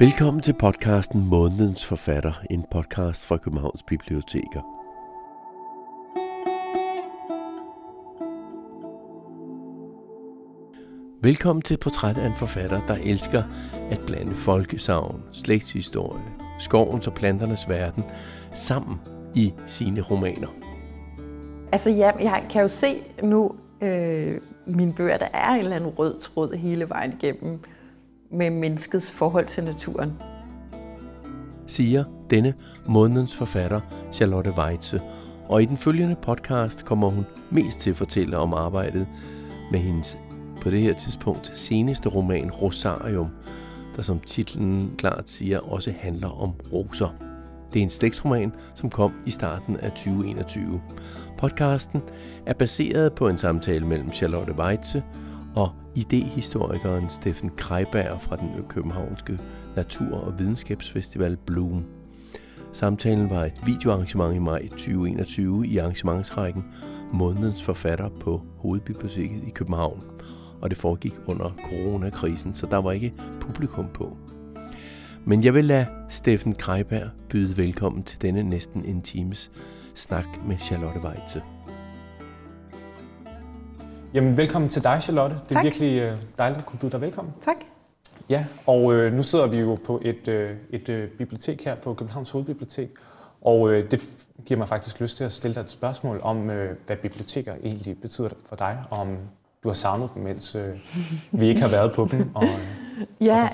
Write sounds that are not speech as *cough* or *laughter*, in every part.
Velkommen til podcasten Månedens Forfatter, en podcast fra Københavns Biblioteker. Velkommen til et portræt af en forfatter, der elsker at blande folkesavn, slægtshistorie, skovens og planternes verden sammen i sine romaner. Altså ja, jeg kan jo se nu øh, i mine bøger, der er en eller anden rød tråd hele vejen igennem med menneskets forhold til naturen. Siger denne månedens forfatter Charlotte Weitze, og i den følgende podcast kommer hun mest til at fortælle om arbejdet med hendes på det her tidspunkt seneste roman Rosarium, der som titlen klart siger også handler om roser. Det er en slægtsroman, som kom i starten af 2021. Podcasten er baseret på en samtale mellem Charlotte Weitze og idehistorikeren Steffen Kreiberg fra den københavnske Natur- og Videnskabsfestival Bloom. Samtalen var et videoarrangement i maj 2021 i arrangementsrækken Månedens Forfatter på Hovedbiblioteket i København, og det foregik under coronakrisen, så der var ikke publikum på. Men jeg vil lade Steffen Kreiberg byde velkommen til denne næsten en times snak med Charlotte Weitze. Jamen, velkommen til dig, Charlotte. Det er tak. virkelig øh, dejligt at kunne byde dig velkommen. Tak. Ja, og øh, nu sidder vi jo på et, øh, et øh, bibliotek her på Københavns Hovedbibliotek, og øh, det giver mig faktisk lyst til at stille dig et spørgsmål om, øh, hvad biblioteker egentlig betyder for dig, og om du har savnet dem, mens øh, vi ikke har været på dem. Og, øh, *laughs* Ja,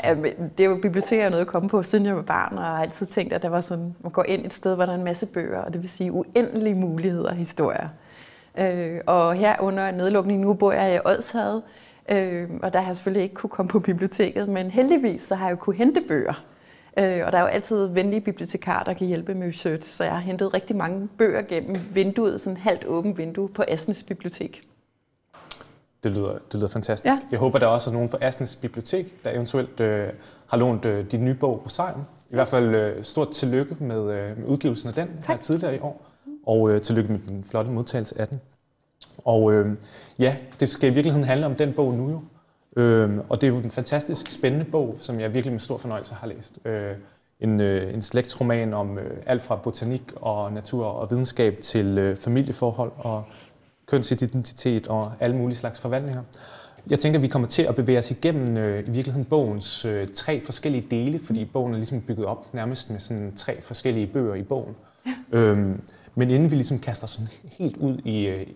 det er jo biblioteker noget at komme på, siden jeg var barn, og jeg har altid tænkt, at der var sådan, man går ind et sted, hvor der er en masse bøger, og det vil sige uendelige muligheder og historier. Øh, og her under nedlukningen, nu bor jeg i Odshavet, øh, og der har jeg selvfølgelig ikke kunne komme på biblioteket, men heldigvis så har jeg jo kunne hente bøger. Øh, og der er jo altid venlige bibliotekarer, der kan hjælpe med research, så jeg har hentet rigtig mange bøger gennem vinduet, sådan halvt åbent vindue på Assens Bibliotek. det, lyder, det lyder fantastisk. Ja. Jeg håber, der også er nogen på Assens Bibliotek, der eventuelt øh, har lånt øh, din nye bog, Rosarium. I hvert fald øh, stort tillykke med, øh, med udgivelsen af den her Tak. tidligere i år, og øh, tillykke med den flotte modtagelse af den. Og øh, ja, det skal i virkeligheden handle om den bog nu jo. Øh, og det er jo en fantastisk spændende bog, som jeg virkelig med stor fornøjelse har læst. Øh, en, øh, en slægtsroman om øh, alt fra botanik og natur og videnskab til øh, familieforhold og kønsidentitet og alle mulige slags forvandlinger. Jeg tænker, at vi kommer til at bevæge os igennem øh, i virkeligheden bogens øh, tre forskellige dele, fordi bogen er ligesom bygget op nærmest med sådan tre forskellige bøger i bogen. Ja. Øhm, men inden vi ligesom kaster sådan helt ud i øh,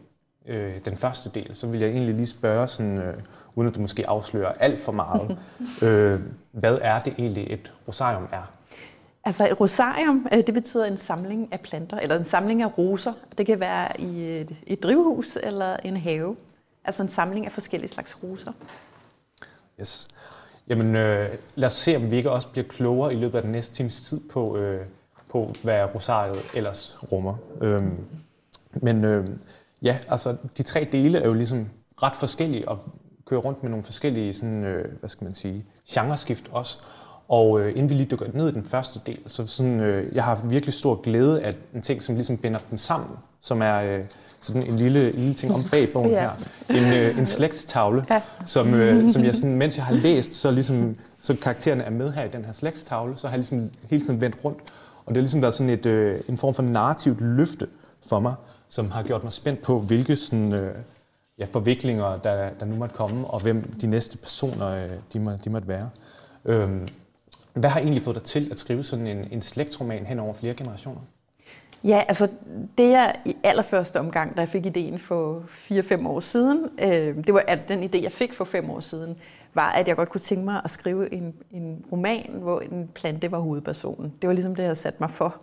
øh, den første del, så vil jeg egentlig lige spørge, sådan, øh, uden at du måske afslører alt for meget, *laughs* øh, hvad er det egentlig et rosarium er? Altså et rosarium, øh, det betyder en samling af planter, eller en samling af roser. Det kan være i et, et drivhus eller en have. Altså en samling af forskellige slags roser. Yes. Jamen, øh, lad os se, om vi ikke også bliver klogere i løbet af den næste times tid på, øh, på hvad rosariet ellers rummer. Øhm, men øh, ja, altså de tre dele er jo ligesom ret forskellige og kører rundt med nogle forskellige, sådan, øh, hvad skal man sige, genreskift også. Og øh, inden vi lige dykker ned i den første del, så sådan, øh, jeg har virkelig stor glæde af en ting, som ligesom binder dem sammen, som er øh, sådan en lille, lille ting om bag bogen Ja. her. En, øh, en slægtstavle, Ja. som, øh, som jeg sådan, mens jeg har læst, så ligesom, så karaktererne er med her i den her slægtstavle, så har jeg ligesom hele tiden vendt rundt. Og det har ligesom været sådan et, øh, en form for narrativt løfte for mig, som har gjort mig spændt på, hvilke sådan, øh, ja, forviklinger, der, der nu måtte komme, og hvem de næste personer, øh, de, må, de måtte være. Øhm, hvad har egentlig fået dig til at skrive sådan en, en slægtsroman hen over flere generationer? Ja, altså det jeg i allerførste omgang, da jeg fik ideen for 4-5 år siden, øh, det var at den idé, jeg fik for 5 år siden, var, at jeg godt kunne tænke mig at skrive en, en roman, hvor en plante var hovedpersonen. Det var ligesom det, jeg havde sat mig for.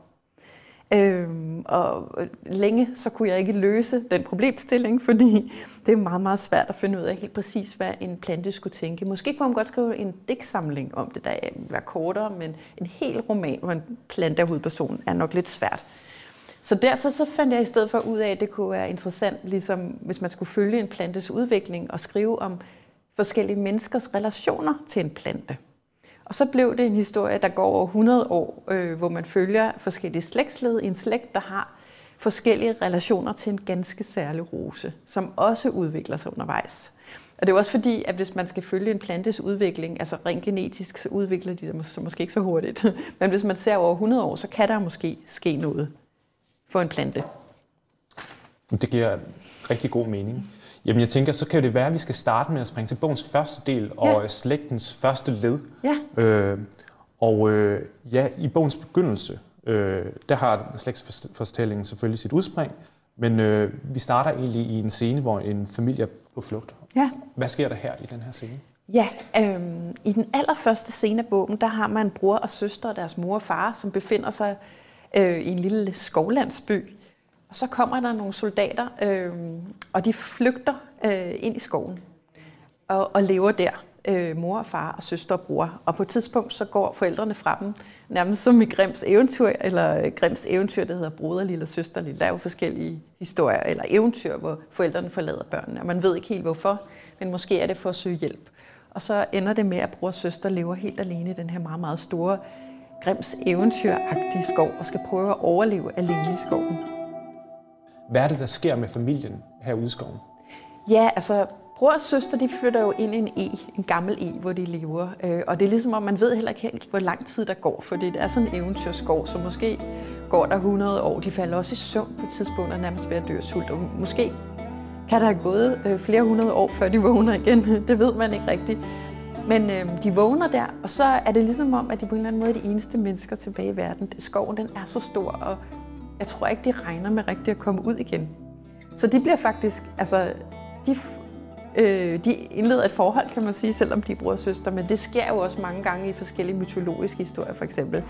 Øhm, og længe så kunne jeg ikke løse den problemstilling, fordi det er meget, meget svært at finde ud af helt præcis, hvad en plante skulle tænke. Måske kunne man godt skrive en digtsamling om det, der var kortere, men en hel roman, hvor en plante er hovedpersonen, er nok lidt svært. Så derfor så fandt jeg i stedet for ud af, at det kunne være interessant, ligesom hvis man skulle følge en plantes udvikling og skrive om forskellige menneskers relationer til en plante. Og så blev det en historie, der går over 100 år, øh, hvor man følger forskellige slægtsled i en slægt, der har forskellige relationer til en ganske særlig rose, som også udvikler sig undervejs. Og det er også fordi, at hvis man skal følge en plantes udvikling, altså rent genetisk, så udvikler de det måske ikke så hurtigt. *laughs* Men hvis man ser over 100 år, så kan der måske ske noget for en plante. Det giver rigtig god mening. Jamen jeg tænker, så kan det være, at vi skal starte med at springe til bogens første del og ja. slægtens første led. Ja. Øh, og øh, ja, i bogens begyndelse, øh, der har slægtsfortællingen selvfølgelig sit udspring, men øh, vi starter egentlig i en scene, hvor en familie er på flugt. Ja. Hvad sker der her i den her scene? Ja, øh, i den allerførste scene af bogen, der har man bror og søster og deres mor og far, som befinder sig øh, i en lille skovlandsby. Og så kommer der nogle soldater, øh, og de flygter øh, ind i skoven og, og lever der. Øh, mor og far og søster og bror. Og på et tidspunkt så går forældrene fra dem, nærmest som i Grims eventyr, eller øh, Grims eventyr, der hedder Broder Lille og Søster Lille. Der er jo forskellige historier eller eventyr, hvor forældrene forlader børnene, og man ved ikke helt hvorfor, men måske er det for at søge hjælp. Og så ender det med, at bror og søster lever helt alene i den her meget, meget store Grims eventyragtige skov, og skal prøve at overleve alene i skoven. Hvad er det, der sker med familien herude i skoven? Ja, altså bror og søster, de flytter jo ind i en e, en gammel e, hvor de lever. Øh, og det er ligesom, om man ved heller ikke helt, hvor lang tid der går, for det er sådan en eventyrskov, så måske går der 100 år. De falder også i søvn på et tidspunkt og nærmest ved at dø sult. Og måske kan der have gået øh, flere hundrede år, før de vågner igen. *laughs* Det ved man ikke rigtigt. Men øh, de vågner der, og så er det ligesom om, at de på en eller anden måde er de eneste mennesker tilbage i verden. Skoven den er så stor, og jeg tror ikke, de regner med rigtigt at komme ud igen. Så de bliver faktisk, altså, de, øh, de indleder et forhold, kan man sige, selvom de er bror og søster, men det sker jo også mange gange i forskellige mytologiske historier, for eksempel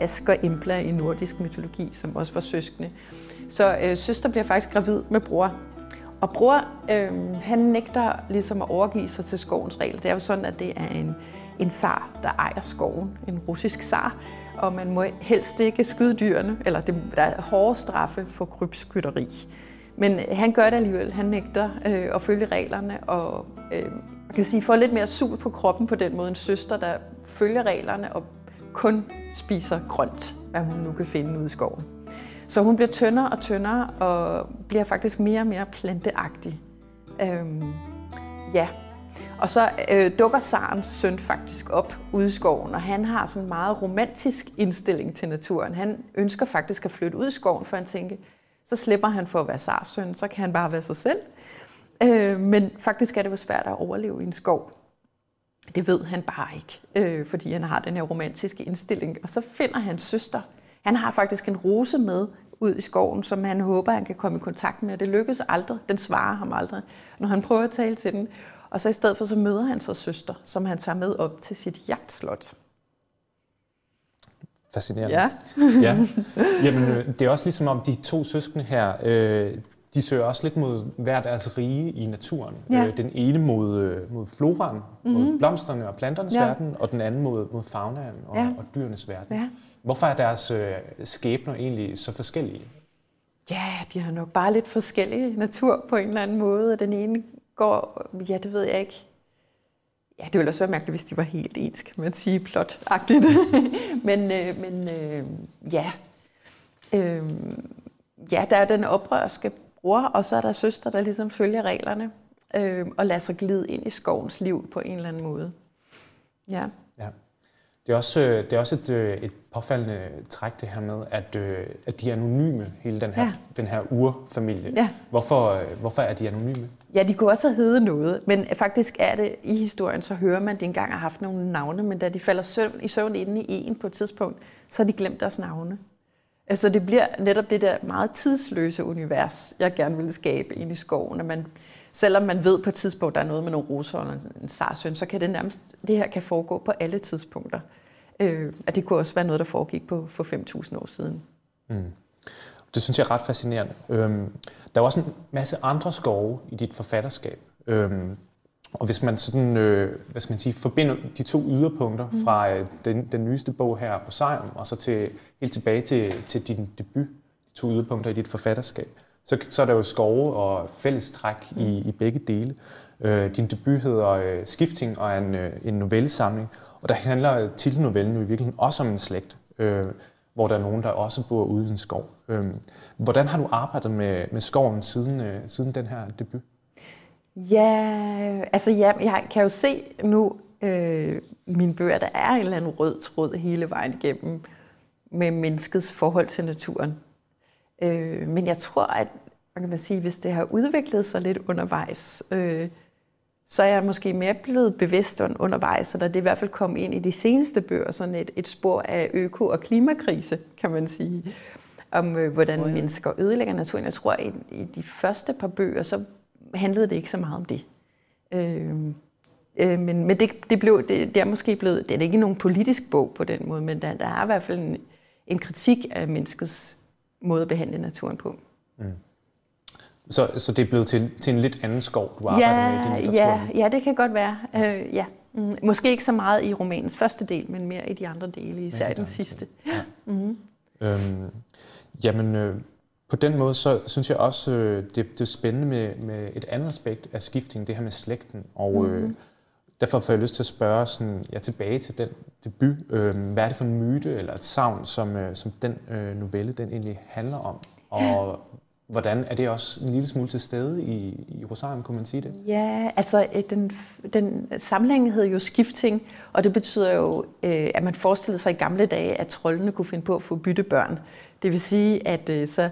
Ask og Embla i nordisk mytologi, som også var søskende. Så øh, søster bliver faktisk gravid med bror, og bror, øh, han nægter ligesom at overgive sig til skovens regel. Det er jo sådan, at det er en, en zar, der ejer skoven, en russisk zar, og man må helst ikke skyde dyrene, eller det, der er hårde straffe for krybskytteri. Men øh, han gør det alligevel. Han nægter øh, at følge reglerne, og øh, man kan sige, får lidt mere sul på kroppen på den måde en søster, der følger reglerne og kun spiser grønt, hvad hun nu kan finde ude i skoven. Så hun bliver tyndere og tyndere og bliver faktisk mere og mere planteagtig. Øhm, ja, og så øh, dukker Sarens søn faktisk op ude i skoven, og han har sådan en meget romantisk indstilling til naturen. Han ønsker faktisk at flytte ud i skoven, for han tænker, så slipper han for at være Sars søn, så kan han bare være sig selv. Øh, men faktisk er det jo svært at overleve i en skov. Det ved han bare ikke, øh, fordi han har den her romantiske indstilling. Og så finder han søster. Han har faktisk en rose med ud i skoven, som han håber, han kan komme i kontakt med. Det lykkes aldrig. Den svarer ham aldrig, når han prøver at tale til den. Og så i stedet for, så møder han så søster, som han tager med op til sit jagtslot. Fascinerende. Ja. ja. Jamen, øh, det er også ligesom om de to søskende her, øh, de søger også lidt mod hver deres rige i naturen. Ja. Øh, den ene mod, øh, mod floraen, mm-hmm. mod blomsterne og planternes ja. verden, og den anden mod, mod faunaen og, ja. og dyrenes verden. Ja. Hvorfor er deres øh, skæbner egentlig så forskellige? Ja, de har nok bare lidt forskellige natur på en eller anden måde. Den ene går, ja, det ved jeg ikke. Ja, det ville også være mærkeligt, hvis de var helt ens, kan man sige, plotagtigt. *laughs* men øh, men øh, ja. Øh, ja, der er den oprørske bror, og så er der søster, der ligesom følger reglerne øh, og lader sig glide ind i skovens liv på en eller anden måde. Ja. Det er også, øh, det er også et, øh, et påfaldende træk det her med, at, øh, at de er anonyme, hele den her, ja. den her urfamilie. Ja. Hvorfor, hvorfor er de anonyme? Ja, de kunne også have heddet noget, men faktisk er det i historien, så hører man, at de engang har haft nogle navne, men da de falder søvn, i søvn inde i en på et tidspunkt, så har de glemt deres navne. Altså det bliver netop det der meget tidsløse univers, jeg gerne vil skabe ind i skoven, at man selvom man ved på et tidspunkt, der er noget med nogle roser og en sarsøn, så kan det nærmest, det her kan foregå på alle tidspunkter. Øh, at det kunne også være noget, der foregik på for 5.000 år siden. Mm. Det synes jeg er ret fascinerende. Øhm, der er også en masse andre skove i dit forfatterskab. Øhm, og hvis man sådan, øh, hvad skal man sige, forbinder de to yderpunkter mm. fra øh, den, den nyeste bog her på Sejren, og så til, helt tilbage til, til din debut, de to yderpunkter i dit forfatterskab, så, så er der jo skove og fællestræk mm. i, i begge dele. Øh, din debut hedder øh, Skifting og er en, øh, en novellesamling, og der handler titelnovellen jo i virkeligheden også om en slægt, øh, hvor der er nogen, der også bor ude i en skov. Øhm, hvordan har du arbejdet med, med skoven siden, øh, siden den her debut? Ja, altså ja, jeg kan jo se nu øh, i mine bøger, der er en eller anden rød tråd hele vejen igennem med menneskets forhold til naturen. Øh, men jeg tror, at man kan man sige, hvis det har udviklet sig lidt undervejs, øh, så er jeg måske mere blevet bevidst undervejs, og der er det i hvert fald kommet ind i de seneste bøger, sådan et, et spor af øko- og klimakrise, kan man sige, om øh, hvordan oh, ja. mennesker ødelægger naturen. Jeg tror, at i, i de første par bøger, så handlede det ikke så meget om det. Øh, øh, men men det, det, blev, det, det er måske blevet, det er ikke nogen politisk bog på den måde, men der, der er i hvert fald en, en kritik af menneskets måde at behandle naturen på. Mm. Så, så det er blevet til, til en lidt anden skov, du arbejder ja, med i din? Ja, ja, det kan godt være. Uh, ja. Mm. Måske ikke så meget i romanens første del, men mere i de andre dele, især i den sidste. Ja. *laughs* Mm. Øhm, jamen, øh, på den måde, så synes jeg også, øh, det, det er spændende med, med et andet aspekt af skifting, det her med slægten. Og øh, mm. Derfor får jeg lyst til at spørge sådan, ja, tilbage til den debut. Øh, hvad er det for en myte eller et savn, som, øh, som den øh, novelle den egentlig handler om? Og hvordan er det også en lille smule til stede i, i Rosaren, kunne man sige det? Ja, altså øh, den, den samling hedder jo skifting, og det betyder jo, øh, at man forestillede sig i gamle dage, at trollene kunne finde på at få byttebørn. Det vil sige, at øh, så,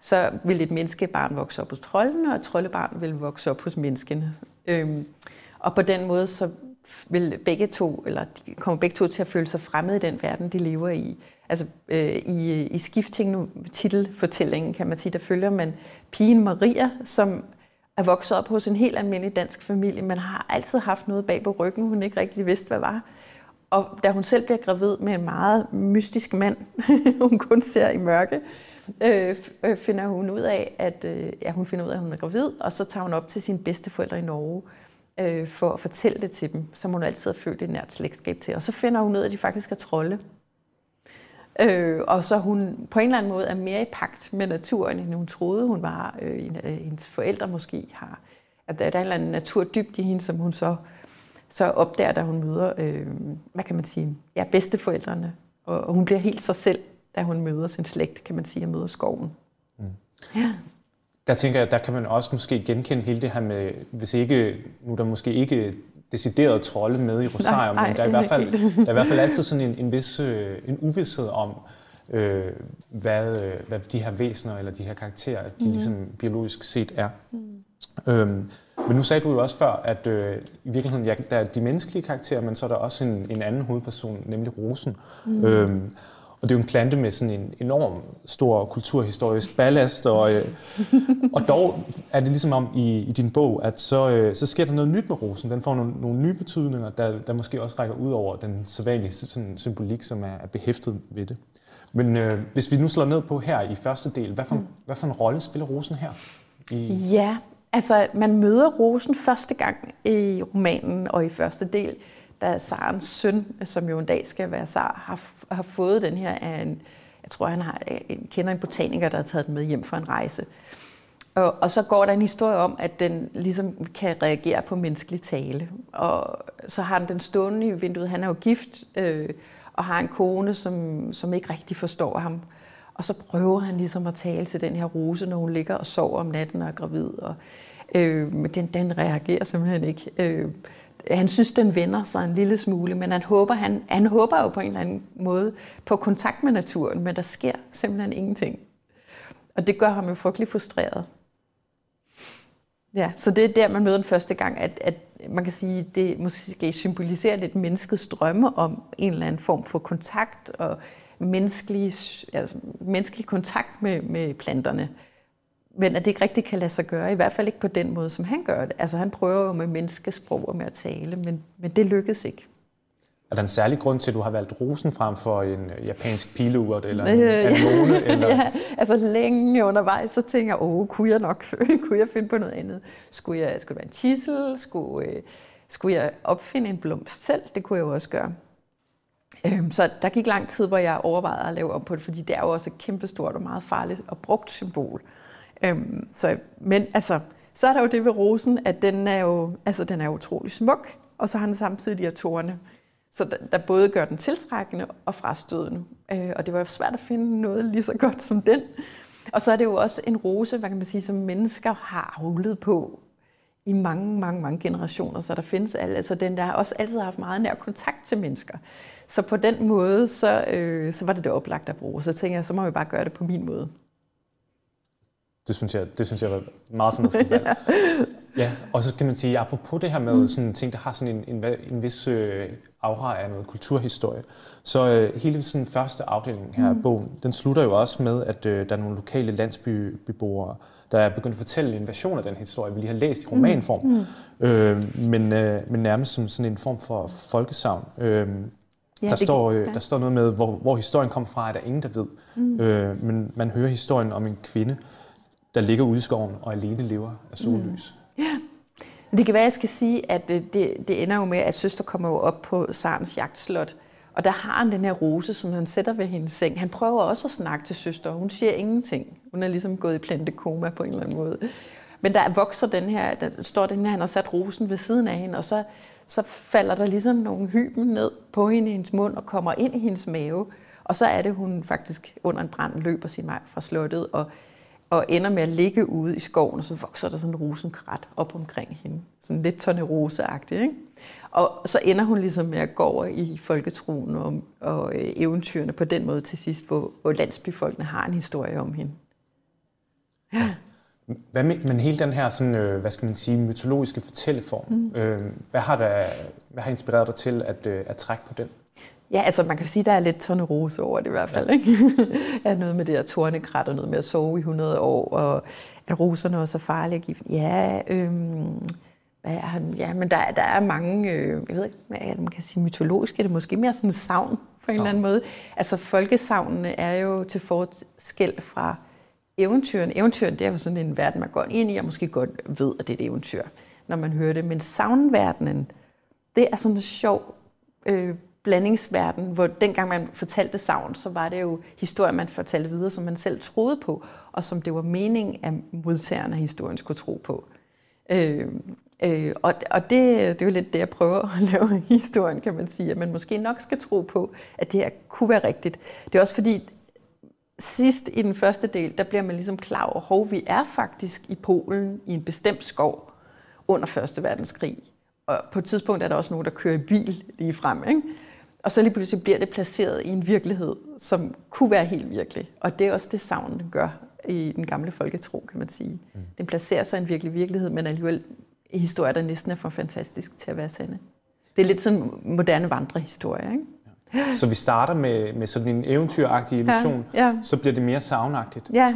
så vil et menneskebarn vokse op hos trollene, og et trollebarn vil vokse op hos menneskene. Øhm, og på den måde så vil begge to, eller de kommer begge to til at føle sig fremmede i den verden, de lever i. Altså øh, i, i skifting titelfortællingen, kan man sige, der følger man pigen Maria, som er vokset op hos en helt almindelig dansk familie, men har altid haft noget bag på ryggen, hun ikke rigtig vidste, hvad var. Og da hun selv bliver gravid med en meget mystisk mand, *laughs* hun kun ser i mørke, øh, øh, finder hun ud af, at øh, ja, hun finder ud af, at hun er gravid, og så tager hun op til sine bedsteforældre i Norge øh, for at fortælle det til dem, som hun altid har følt et nært slægtskab til. Og så finder hun ud af, at de faktisk er trolde. Øh, og så hun på en eller anden måde er mere i pagt med naturen, end hun troede, hun var. Øh, øh hendes forældre måske har, at der er en eller anden naturdybt i hende, som hun så, så opdager, da hun møder, øh, hvad kan man sige, ja, bedsteforældrene. Og, og hun bliver helt sig selv, da hun møder sin slægt, kan man sige, og møder skoven. Mm. Ja. Der tænker jeg, der kan man også måske genkende hele det her med, hvis ikke, nu er der måske ikke decideret trolde med i Rosario, men der er, i hvert fald, der er i hvert fald altid sådan en, en vis øh, en uvidshed om, øh, hvad, øh, hvad de her væsener eller de her karakterer, de mm. ligesom biologisk set er. Mm. Øhm, men nu sagde du jo også før, at øh, i virkeligheden, ja, der er de menneskelige karakterer, men så er der også en, en anden hovedperson, nemlig Rosen. Mm. Øhm, og det er jo en plante med sådan en enorm stor kulturhistorisk ballast, og, øh, og dog er det ligesom om i, i din bog, at så, øh, så sker der noget nyt med rosen. Den får nogle, nogle nye betydninger, der, der måske også rækker ud over den sædvanlige sådan, symbolik, som er, er behæftet ved det. Men øh, hvis vi nu slår ned på her i første del, hvad for, mm. hvad for en rolle spiller rosen her? I... Ja, altså man møder rosen første gang i romanen og i første del, da Sarens søn, som jo en dag skal være Sar, har, har fået den her af en, jeg tror han har, øh, en, kender en botaniker, der har taget den med hjem for en rejse. Og, og så går der en historie om, at den ligesom kan reagere på menneskelig tale. Og så har han den stående i vinduet. Han er jo gift øh, og har en kone, som, som ikke rigtig forstår ham. Og så prøver han ligesom at tale til den her rose, når hun ligger og sover om natten og er gravid. Og, øh, men den, den reagerer simpelthen ikke. Øh, han synes, den vender sig en lille smule, men han håber, han, han håber jo på en eller anden måde på kontakt med naturen, men der sker simpelthen ingenting. Og det gør ham jo frygtelig frustreret. Ja, så det er der, man møder den første gang, at, at man kan sige, det måske symboliserer lidt menneskets drømme om en eller anden form for kontakt og menneskelig, altså, menneskelig kontakt med, med planterne men at det ikke rigtig kan lade sig gøre, i hvert fald ikke på den måde, som han gør det. Altså han prøver jo med menneskesprog og med at tale, men, men det lykkes ikke. Er der en særlig grund til, at du har valgt rosen frem for en japansk pileurt eller en øh, anemone? *laughs* Eller? ja, altså længe undervejs, så tænker jeg, åh, kunne jeg nok *laughs* kunne jeg finde på noget andet? Skulle, jeg, skulle det være en chisel? Skulle, øh, skulle jeg opfinde en blomst selv? Det kunne jeg jo også gøre. Øhm, så der gik lang tid, hvor jeg overvejede at lave om på det, fordi det er jo også et kæmpestort og meget farligt og brugt symbol. Øhm, så, men altså, så er der jo det ved rosen, at den er jo altså, den er utrolig smuk, og så har den samtidig de her tårne. Så der, der både gør den tiltrækkende og frastødende. Øh, og det var jo svært at finde noget lige så godt som den. Og så er det jo også en rose, hvad kan man sige, som mennesker har rullet på i mange, mange, mange generationer. Så der findes altså den, der har også altid haft meget nær kontakt til mennesker. Så på den måde, så, øh, så var det det oplagt at bruge. Så tænker jeg, så må vi bare gøre det på min måde. Det synes jeg, det synes jeg var meget fornuftigt valg. *laughs* ja, og så kan man sige, apropos det her med mm. sådan ting, der har sådan en, en, en vis øh, aura af noget kulturhistorie, så øh, hele sådan første afdeling her mm. af bogen, den slutter jo også med, at øh, der er nogle lokale landsbybeboere, der er begyndt at fortælle en version af den historie, vi lige har læst i romanform, mm. mm. øh, men, øh, men nærmest som sådan en form for folkesavn. Øh, Ja, der, står, kan, øh, ja. der står noget med, hvor, hvor historien kom fra, er der ingen, der ved. Mm. Øh, men man hører historien om en kvinde, der ligger ude i skoven og alene lever af sollys. Mm. Ja. Det kan være, at jeg skal sige, at øh, det, det, ender jo med, at søster kommer jo op på Sarens jagtslot, og der har han den her rose, som han sætter ved hendes seng. Han prøver også at snakke til søster, og hun siger ingenting. Hun er ligesom gået i plantekoma på en eller anden måde. Men der vokser den her, der står den her, han har sat rosen ved siden af hende, og så, så falder der ligesom nogle hyben ned på hende i hendes mund og kommer ind i hendes mave. Og så er det, hun faktisk under en brand løber sin vej fra slottet, og og ender med at ligge ude i skoven, og så vokser der sådan en rosenkrat op omkring hende. Sådan lidt torneroseagtigt, ikke? Og så ender hun ligesom med at gå over i folketroen og, og øh, eventyrene på den måde til sidst, hvor, hvor landsbyfolkene har en historie om hende. Ja. Hvad med, men hele den her sådan, øh, hvad skal man sige, mytologiske fortælleform, mm. øh, hvad, har der, hvad har inspireret dig til at, øh, at trække på den? Ja, altså man kan sige, at der er lidt tornerose over det i hvert fald. Ja. Ikke? *laughs* ja, noget med det der tornekrat og noget med at sove i 100 år, og at roserne også er farlige gift. Ja, øhm, han? ja, men der, der er mange, øh, jeg ved ikke, hvad man kan sige, mytologiske, det er måske mere sådan savn på en eller anden måde. Altså folkesavnene er jo til forskel fra eventyren. Eventyren, det er jo sådan en verden, man går ind i, og måske godt ved, at det er et eventyr, når man hører det. Men savnverdenen, det er sådan en sjov øh, blandingsverden, hvor dengang man fortalte savn, så var det jo historier, man fortalte videre, som man selv troede på, og som det var meningen, at modtageren af historien skulle tro på. Øh, øh, og og det, det er jo lidt det, jeg prøver at *laughs* lave historien, kan man sige, at man måske nok skal tro på, at det her kunne være rigtigt. Det er også fordi, sidst i den første del, der bliver man ligesom klar over, at vi er faktisk i Polen i en bestemt skov under Første Verdenskrig. Og på et tidspunkt er der også nogen, der kører i bil lige frem. Ikke? Og så lige pludselig bliver det placeret i en virkelighed, som kunne være helt virkelig. Og det er også det, savnen gør i den gamle folketro, kan man sige. Mm. Den placerer sig i en virkelig virkelighed, men alligevel i historier, der næsten er for fantastisk til at være sande. Det er lidt sådan moderne vandrehistorie, ikke? Ja. Så vi starter med, med sådan en eventyragtig illusion, ja, ja. så bliver det mere savnagtigt. Ja,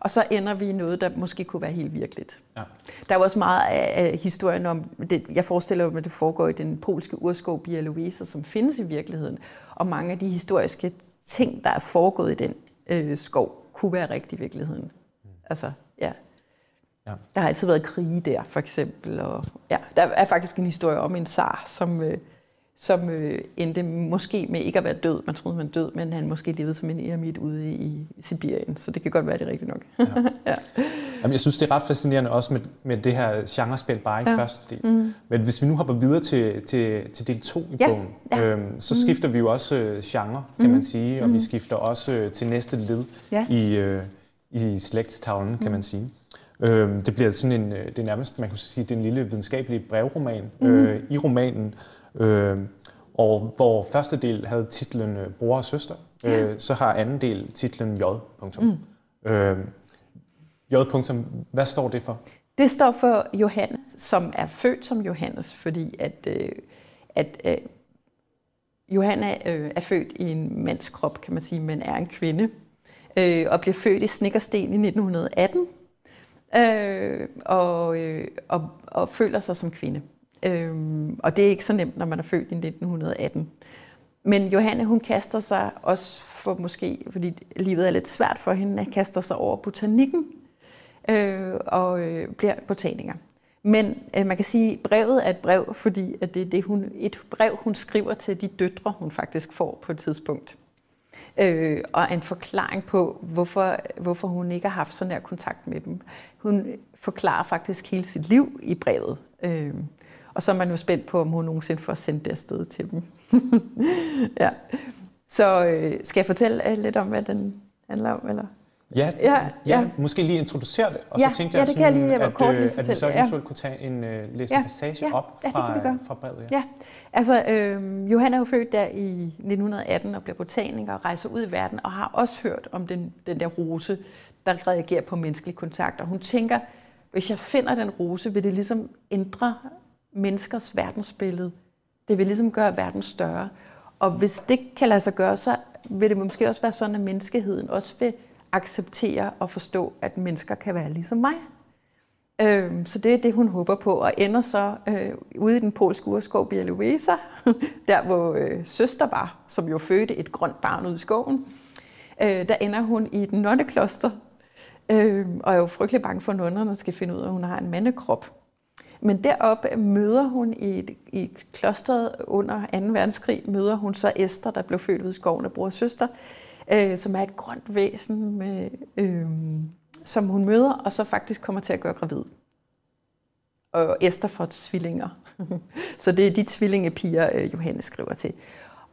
og så ender vi i noget, der måske kunne være helt virkeligt. Ja. Der er jo også meget af historien om, det, jeg forestiller mig, at det foregår i den polske urskov Bialowice, som findes i virkeligheden. Og mange af de historiske ting, der er foregået i den øh, skov, kunne være rigtigt i virkeligheden. Mm. Altså, ja. ja. Der har altid været krige der, for eksempel. Og, ja, der er faktisk en historie om en zar, som... Øh, som øh, endte måske med ikke at være død. Man troede, han var død, men han måske levede som en eremit ude i, Sibirien. Så det kan godt være, det er rigtigt nok. ja. *laughs* ja. Jamen, jeg synes, det er ret fascinerende også med, med det her genrespil, bare i ja. første del. Mm. Men hvis vi nu hopper videre til, til, til del 2 i ja. bogen, ja. øhm, så mm. skifter vi jo også øh, genre, kan mm. man sige, og mm. vi skifter også øh, til næste led ja. i, øh, i slægtstavlen, kan mm. man sige. Øhm, det bliver sådan en, øh, det er nærmest, man kan sige, det er en lille videnskabelig brevroman. Mm. Øh, I romanen Øh, og hvor første del havde titlen øh, Bror og Søster, øh, så har anden del titlen J. Mm. Øh, J. Hvad står det for? Det står for Johannes, som er født som Johannes, fordi at, øh, at øh, Johanna øh, er født i en mands krop, kan man sige, men er en kvinde, øh, og blev født i Snikkersten i 1918, øh, og, øh, og, og føler sig som kvinde. Øhm, og det er ikke så nemt, når man er født i 1918. Men Johanne, hun kaster sig også for måske, fordi livet er lidt svært for hende, at kaster sig over botanikken øh, og øh, bliver botaniker. Men øh, man kan sige, at brevet er et brev, fordi at det er det, hun, et brev, hun skriver til de døtre, hun faktisk får på et tidspunkt. Øh, og en forklaring på, hvorfor, hvorfor hun ikke har haft så nær kontakt med dem. Hun forklarer faktisk hele sit liv i brevet. Øh, og så er man jo spændt på, om hun nogensinde får sendt det afsted til dem. *laughs* ja. Så øh, skal jeg fortælle lidt om, hvad den handler om? Eller? Ja, ja, ja, ja, måske lige introducere det, og ja, så tænkte ja, jeg, det kan sådan, jeg lige, at, kort lige øh, at vi så eventuelt ja. kunne tage en, uh, læse en passage ja, op ja, fra, det kan vi fra brevet. Ja. ja, altså øh, Johan er jo født der i 1918 og bliver botaniker og rejser ud i verden og har også hørt om den, den der rose, der reagerer på menneskelig kontakt. Og hun tænker, hvis jeg finder den rose, vil det ligesom ændre menneskers verdensbillede. Det vil ligesom gøre verden større. Og hvis det kan lade sig gøre, så vil det måske også være sådan, at menneskeheden også vil acceptere og forstå, at mennesker kan være ligesom mig. Øh, så det er det, hun håber på, og ender så øh, ude i den polske urskov Białowieża, *laughs* der hvor øh, søster var, som jo fødte et grønt barn ud i skoven. Øh, der ender hun i et nonnekloster, øh, og er jo frygtelig bange for, at nonnerne skal finde ud af, at hun har en mandekrop. Men deroppe møder hun i, et, i klosteret under 2. verdenskrig, møder hun så Esther, der blev født ud i skoven af bror og søster, øh, som er et grønt væsen, med, øh, som hun møder, og så faktisk kommer til at gøre gravid. Og Esther får tvillinger. *laughs* så det er de tvillingepiger, øh, Johannes skriver til.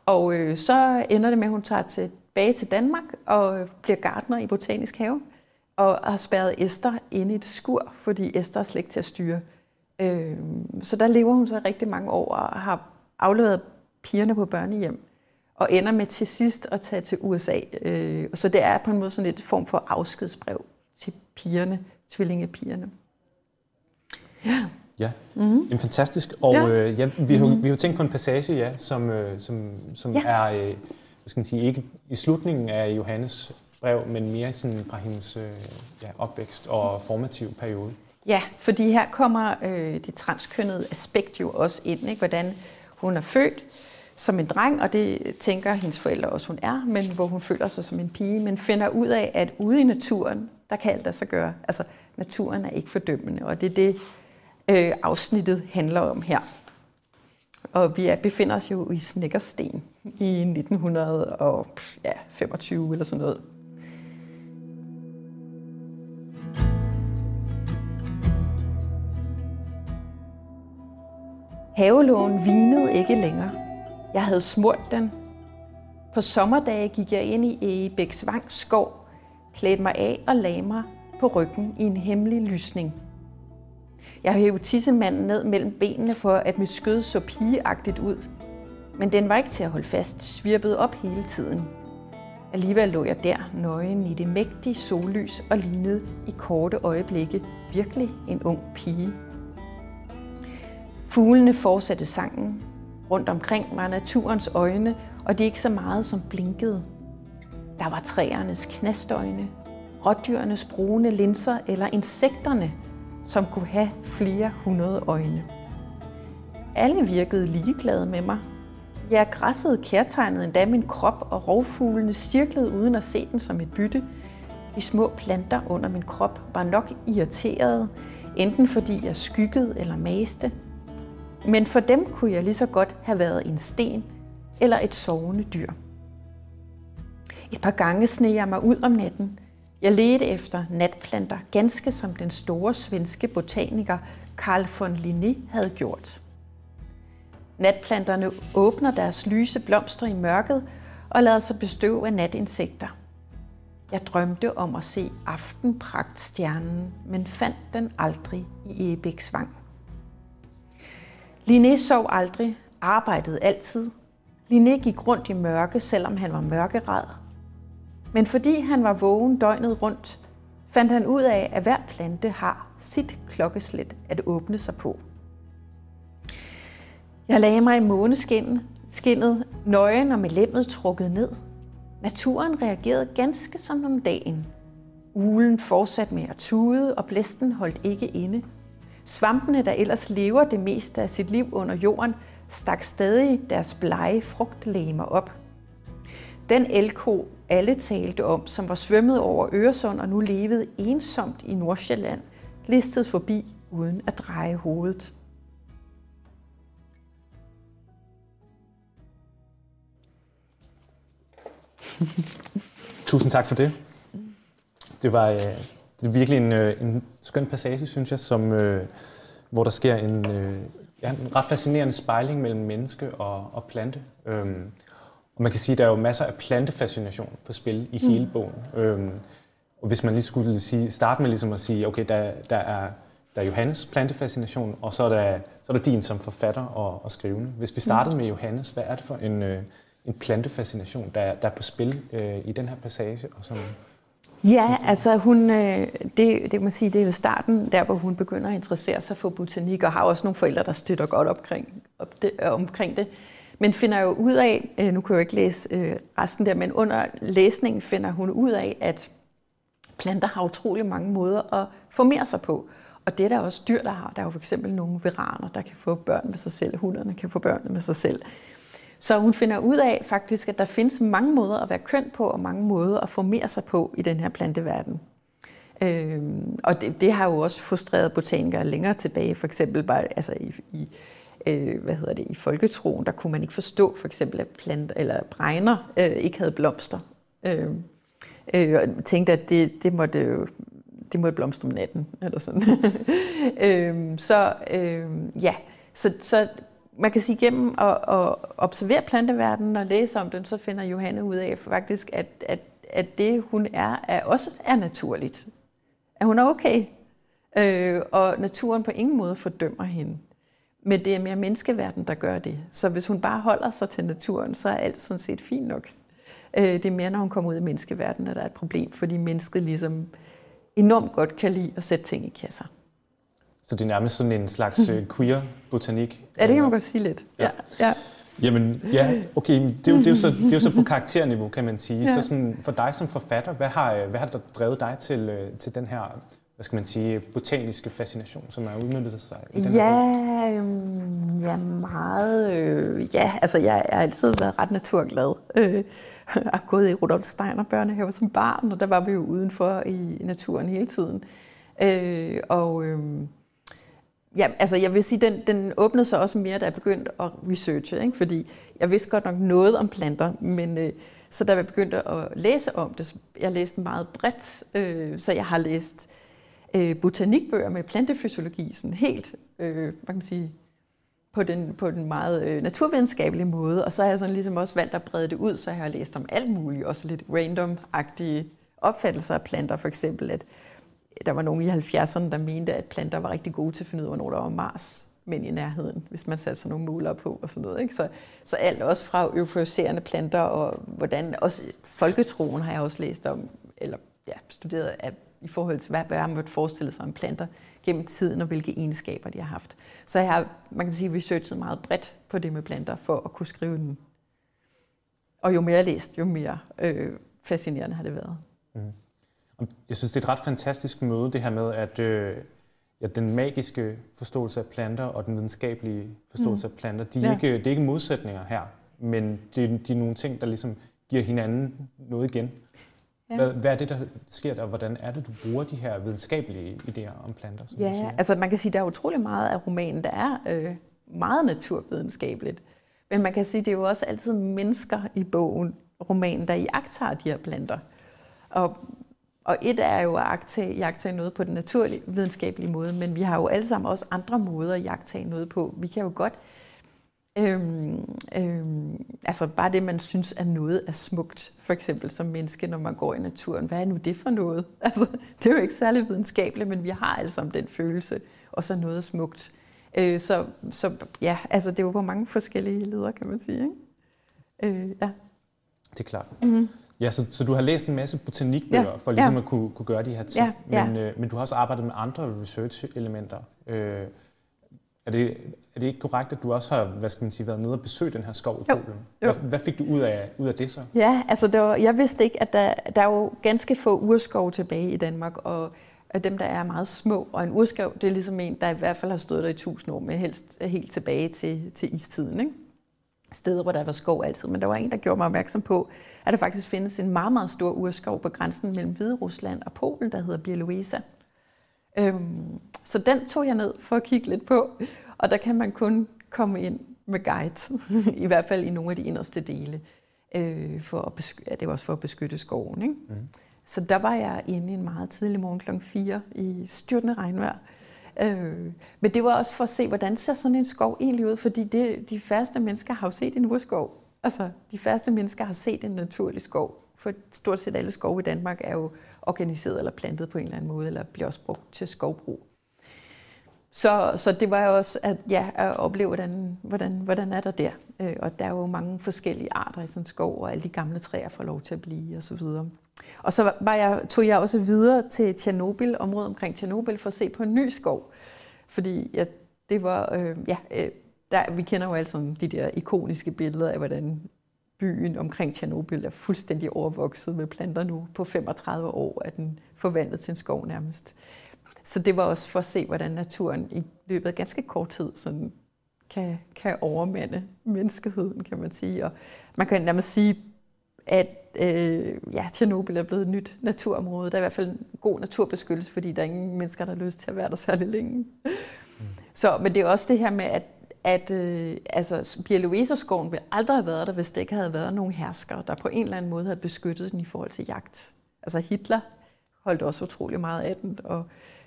Og øh, så ender det med, at hun tager tilbage til Danmark og øh, bliver gartner i Botanisk Have, og har spærret Esther inde i et skur, fordi Esther er slet ikke til at styre. Øh, så der lever hun så rigtig mange år og har afleveret pigerne på børnehjem og ender med til sidst at tage til USA. Øh, så det er på en måde sådan et form for afskedsbrev til pigerne, tvillingepigerne. Ja. Ja, mm-hmm. en fantastisk. Og ja. Øh, ja, vi, har, mm-hmm. vi har tænkt på en passage, ja, som, øh, som, som ja. er, øh, hvad skal man sige, ikke i slutningen af Johannes brev, men mere sådan fra hendes øh, ja, opvækst og formativ periode. Ja, fordi her kommer øh, det transkønnede aspekt jo også ind, ikke? hvordan hun er født, som en dreng, og det tænker hendes forældre også, hun er, men hvor hun føler sig som en pige, men finder ud af, at ude i naturen, der kan alt lade gøre. Altså, naturen er ikke fordømmende, og det er det, øh, afsnittet handler om her. Og vi er, befinder os jo i Snækkersten i 1925 eller sådan noget. Havelågen vinede ikke længere. Jeg havde smurt den. På sommerdage gik jeg ind i Egebæksvang skov, klædte mig af og lagde mig på ryggen i en hemmelig lysning. Jeg hævde tissemanden ned mellem benene for, at mit skød så pigeagtigt ud. Men den var ikke til at holde fast, svirpede op hele tiden. Alligevel lå jeg der, nøgen i det mægtige sollys og lignede i korte øjeblikke virkelig en ung pige. Fuglene fortsatte sangen. Rundt omkring var naturens øjne, og de ikke så meget som blinkede. Der var træernes knastøjne, rådyrenes brune linser eller insekterne, som kunne have flere hundrede øjne. Alle virkede ligeglade med mig. Jeg græssede kærtegnede endda min krop, og rovfuglene cirklede uden at se den som et bytte. De små planter under min krop var nok irriterede, enten fordi jeg skyggede eller maste – men for dem kunne jeg lige så godt have været en sten eller et sovende dyr. Et par gange sneg jeg mig ud om natten. Jeg ledte efter natplanter, ganske som den store svenske botaniker Carl von Linné havde gjort. Natplanterne åbner deres lyse blomster i mørket og lader sig bestøve af natinsekter. Jeg drømte om at se aftenpragtstjernen, men fandt den aldrig i Ebæksvang. Linné sov aldrig, arbejdede altid. Linné gik rundt i mørke, selvom han var mørkeret. Men fordi han var vågen døgnet rundt, fandt han ud af, at hver plante har sit klokkeslæt at åbne sig på. Jeg lagde mig i måneskinnet, skinnet, nøgen og med lemmet trukket ned. Naturen reagerede ganske som om dagen. Ulen fortsatte med at tude, og blæsten holdt ikke inde – Svampene, der ellers lever det meste af sit liv under jorden, stak stadig deres blege frugtlegemer op. Den elko, alle talte om, som var svømmet over Øresund og nu levede ensomt i Nordsjælland, listede forbi uden at dreje hovedet. Tusind tak for det. Det var, øh, det er virkelig en, øh, en skøn passage, synes jeg, som, øh, hvor der sker en, øh, ja, en ret fascinerende spejling mellem menneske og, og plante. Øhm, og man kan sige, at der er jo masser af plantefascination på spil i hele mm. bogen. Øhm, og hvis man lige skulle sige, starte med ligesom at sige, okay, der, der, er, der er Johannes plantefascination, og så er der, så er der din som forfatter og, og skrivende. Hvis vi startede mm. med Johannes, hvad er det for en, øh, en plantefascination, der, der er på spil øh, i den her passage? Og som, Ja, altså hun, øh, det, det, man sige, det er jo starten, der hvor hun begynder at interessere sig for botanik, og har også nogle forældre, der støtter godt omkring, op det, øh, omkring det. Men finder jo ud af, øh, nu kan jeg jo ikke læse resten der, men under læsningen finder hun ud af, at planter har utrolig mange måder at formere sig på. Og det er der også dyr, der har. Der er jo for eksempel nogle veraner, der kan få børn med sig selv. Hunderne kan få børn med sig selv. Så hun finder ud af faktisk, at der findes mange måder at være køn på, og mange måder at formere sig på i den her planteverden. Øhm, og det, det har jo også frustreret botanikere længere tilbage, for eksempel bare altså i, i øh, hvad hedder det, i folketroen, der kunne man ikke forstå for eksempel, at planter eller bregner øh, ikke havde blomster. Øh, øh, og tænkte, at det, det måtte det måtte blomstre om natten, eller sådan. *laughs* øhm, så øh, ja, så, så man kan sige, gennem at, at observere planteverdenen og læse om den, så finder Johanne ud af faktisk, at, at, at det, hun er, er også er naturligt. At hun er okay. Øh, og naturen på ingen måde fordømmer hende. Men det er mere menneskeverden, der gør det. Så hvis hun bare holder sig til naturen, så er alt sådan set fint nok. Øh, det er mere, når hun kommer ud i menneskeverdenen, at der er et problem, fordi mennesket ligesom enormt godt kan lide at sætte ting i kasser. Så det er nærmest sådan en slags øh, *laughs* queer-botanik? Ja, det kan man godt sige lidt. Ja. Ja. Jamen, ja, okay, det er, jo, det, er jo så, det er jo så på *laughs* karakterniveau, kan man sige. Ja. Så sådan, for dig som forfatter, hvad har, øh, hvad har der drevet dig til, øh, til den her hvad skal man sige, botaniske fascination, som er udnyttet sig i den ja, her øhm, ja, meget. Øh, ja, altså jeg, jeg har altid været ret naturglad. Øh, jeg *laughs* har gået i Rudolf Steiner børnehave som barn, og der var vi jo udenfor i naturen hele tiden. Øh, og øh, Ja, altså jeg vil sige, den, den åbnede sig også mere, da jeg begyndte at researche, ikke? fordi jeg vidste godt nok noget om planter, men øh, så da jeg begyndte at læse om det, jeg læste meget bredt, øh, så jeg har læst øh, botanikbøger med plantefysiologi, sådan helt, øh, hvad kan man sige, på den, på den meget øh, naturvidenskabelige måde, og så har jeg sådan ligesom også valgt at brede det ud, så jeg har læst om alt muligt, også lidt random-agtige opfattelser af planter, for eksempel at der var nogen i 70'erne, der mente, at planter var rigtig gode til at finde ud af, hvornår der var Mars men i nærheden, hvis man satte sådan nogle måler på og sådan noget. Ikke? Så, så alt også fra euforiserende planter og hvordan, også folketroen har jeg også læst om, eller ja, studeret af, i forhold til, hvad, hvad har man forestille sig om planter gennem tiden, og hvilke egenskaber de har haft. Så jeg har, man kan sige, researchet meget bredt på det med planter, for at kunne skrive den. Og jo mere jeg læst, jo mere øh, fascinerende har det været. Mm. Jeg synes, det er et ret fantastisk møde, det her med, at øh, ja, den magiske forståelse af planter og den videnskabelige forståelse mm. af planter, de er, ja. ikke, det er ikke modsætninger her, men det, de er nogle ting, der ligesom giver hinanden noget igen. Ja. Hvad, hvad er det, der sker der, hvordan er det, du bruger de her videnskabelige idéer om planter? Som ja, altså man kan sige, der er utrolig meget af romanen, der er øh, meget naturvidenskabeligt. Men man kan sige, det er jo også altid mennesker i bogen, romanen, der iagtager de her planter. Og og et er jo at jagtage noget på den naturlige videnskabelige måde, men vi har jo alle sammen også andre måder at jagtage noget på. Vi kan jo godt, øhm, øhm, altså bare det, man synes er noget er smukt, for eksempel som menneske, når man går i naturen. Hvad er nu det for noget? *laughs* Altså, det er jo ikke særlig videnskabeligt, men vi har alle sammen den følelse, og så noget er smukt. Øh, så, så ja, altså det er jo på mange forskellige leder, kan man sige. Ikke? Øh, ja. Det er klart. Mm-hmm. Ja, så, så du har læst en masse botanikbøger ja, for ligesom ja. at kunne, kunne gøre de her ting. Ja, ja. Men, øh, men du har også arbejdet med andre research-elementer. Øh, er, det, er det ikke korrekt, at du også har hvad skal man sige, været nede og besøgt den her skov i Polen? Hvad, hvad fik du ud af, ud af det så? Ja, altså det var, jeg vidste ikke, at der, der er jo ganske få urskov tilbage i Danmark, og af dem, der er meget små. Og en urskov, det er ligesom en, der i hvert fald har stået der i tusind år, men helst helt tilbage til, til istiden. Ikke? Steder, hvor der var skov altid, men der var en, der gjorde mig opmærksom på, at der faktisk findes en meget, meget stor urskov på grænsen mellem Hvide Rusland og Polen, der hedder Bieloisa. Øhm, så den tog jeg ned for at kigge lidt på, og der kan man kun komme ind med guide, *laughs* i hvert fald i nogle af de inderste dele. Øh, for at beskytte, ja, det var også for at beskytte skoven. Ikke? Mm. Så der var jeg inde en meget tidlig morgen kl. 4 i styrtende regnvejr, Øh, men det var også for at se, hvordan ser sådan en skov egentlig ud, fordi det, de færreste mennesker har jo set en urskov. Altså, de færreste mennesker har set en naturlig skov, for stort set alle skove i Danmark er jo organiseret eller plantet på en eller anden måde, eller bliver også brugt til skovbrug. Så, så det var jo også at, ja, at opleve, hvordan, hvordan, hvordan er der der. Øh, og der er jo mange forskellige arter i sådan en skov, og alle de gamle træer får lov til at blive osv. Og, så var jeg, tog jeg også videre til Tjernobyl, området omkring Tjernobyl, for at se på en ny skov. Fordi ja, det var, øh, ja, øh, der, vi kender jo alle sammen de der ikoniske billeder af, hvordan byen omkring Tjernobyl er fuldstændig overvokset med planter nu. På 35 år er den forvandlet til en skov nærmest. Så det var også for at se, hvordan naturen i løbet af ganske kort tid sådan kan, kan overmande menneskeheden, kan man sige. Og man kan nærmest sige, at øh, ja, Tjernobyl er blevet et nyt naturområde. Der er i hvert fald en god naturbeskyttelse, fordi der er ingen mennesker, der har lyst til at være der særlig længe. Mm. Så, men det er også det her med, at, at øh, altså, Bialoveserskoven ville aldrig have været der, hvis det ikke havde været nogen herskere, der på en eller anden måde havde beskyttet den i forhold til jagt. Altså Hitler holdt også utrolig meget af den, og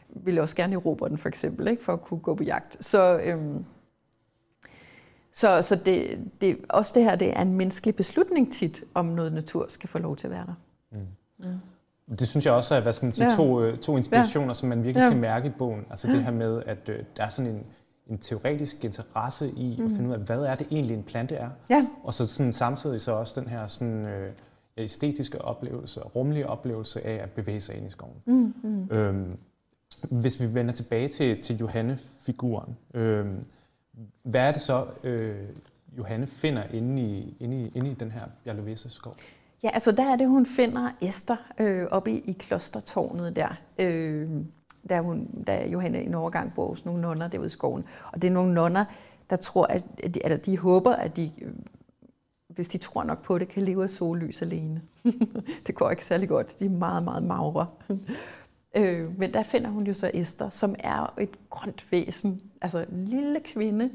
ville også gerne erobre den for eksempel, ikke, for at kunne gå på jagt. Så, øhm, så, så det, det, også det her det er en menneskelig beslutning tit, om noget natur skal få lov til at være der. Mm. Mm. Det synes jeg også er hvad skal man sige, ja. to, øh, to inspirationer, ja. som man virkelig ja. kan mærke i bogen. Altså ja. det her med, at øh, der er sådan en, en teoretisk interesse i mm. at finde ud af, hvad er det egentlig en plante er. Ja. Og så sådan, samtidig så også den her sådan, øh, æstetiske oplevelse, rumlige oplevelse af at bevæge sig ind i skoven. Mm. Mm. Øhm, hvis vi vender tilbage til, til Johanne-figuren, øh, hvad er det så, øh, Johanne finder inde i, inde i, inde i den her Bjerlovese skov? Ja, altså der er det, hun finder Esther øh, oppe i, i klostertårnet der. Øh, der, hun, der Johanne en overgang bor hos nogle nonner derude i skoven. Og det er nogle nonner, der tror, at de, eller de håber, at de, øh, hvis de tror nok på det, kan leve af sollys alene. *laughs* det går ikke særlig godt. De er meget, meget magre. Øh, men der finder hun jo så Esther, som er et grønt væsen. Altså en lille kvinde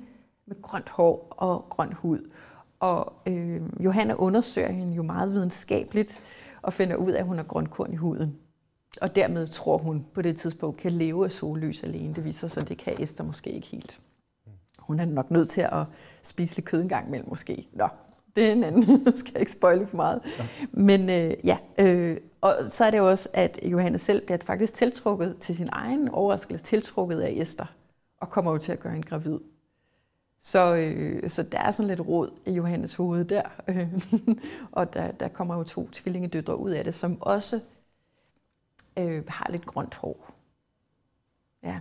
med grønt hår og grøn hud. Og øh, Johanna undersøger hende jo meget videnskabeligt og finder ud af, at hun har grønkorn i huden. Og dermed tror hun på det tidspunkt kan leve af sollys alene. Det viser sig, at det kan Esther måske ikke helt. Hun er nok nødt til at spise lidt kød en gang imellem måske. Nå, det er en anden. *laughs* skal jeg ikke spoile for meget. Ja. Men øh, ja, øh, og så er det jo også, at Johannes selv bliver faktisk tiltrukket til sin egen overraskelse, tiltrukket af Esther, og kommer jo til at gøre hende gravid. Så, øh, så der er sådan lidt råd i Johannes hoved der. *laughs* og der, der kommer jo to tvillingedøtre ud af det, som også øh, har lidt grønt hår. Ja.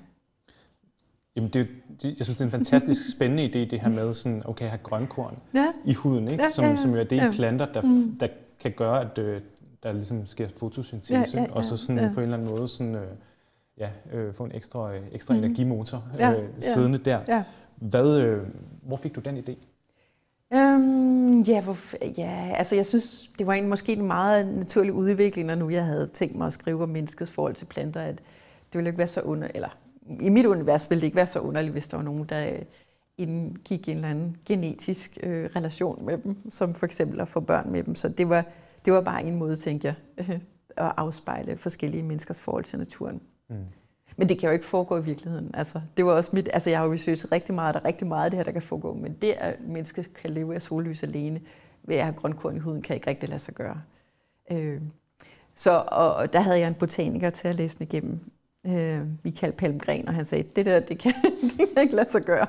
Jamen det, jeg synes, det er en fantastisk *laughs* spændende idé, det her med sådan, okay, have grønkorn ja. i huden, ikke? Som, ja, ja, ja. som jo er det i planter, der, mm. der kan gøre, at øh, der ligesom sker fotosyntese, ja, ja, ja, og så sådan ja. på en eller anden måde sådan, øh, ja, øh, få en ekstra, øh, ekstra mm. energimotor øh, ja, siddende der. Ja. Hvad, øh, hvor fik du den idé? Um, ja, hvor, ja, altså jeg synes, det var en, måske en meget naturlig udvikling, når nu jeg havde tænkt mig at skrive om menneskets forhold til planter, at det ville ikke være så under, eller i mit univers ville det ikke være så underligt, hvis der var nogen, der øh, indgik en eller anden genetisk øh, relation med dem, som for eksempel at få børn med dem. Så det var, det var bare en måde, tænkte jeg, øh, *laughs* at afspejle forskellige menneskers forhold til naturen. Mm. Men det kan jo ikke foregå i virkeligheden. Altså, det var også mit, altså, jeg har jo researchet rigtig meget, der er rigtig meget af det her, der kan foregå, men det, at mennesker kan leve af sollys alene, ved at have grønkorn i huden, kan ikke rigtig lade sig gøre. Øh, så, og, og der havde jeg en botaniker til at læse den igennem, øh, Michael Palmgren, og han sagde, det der, det kan, *laughs* det kan ikke lade sig gøre.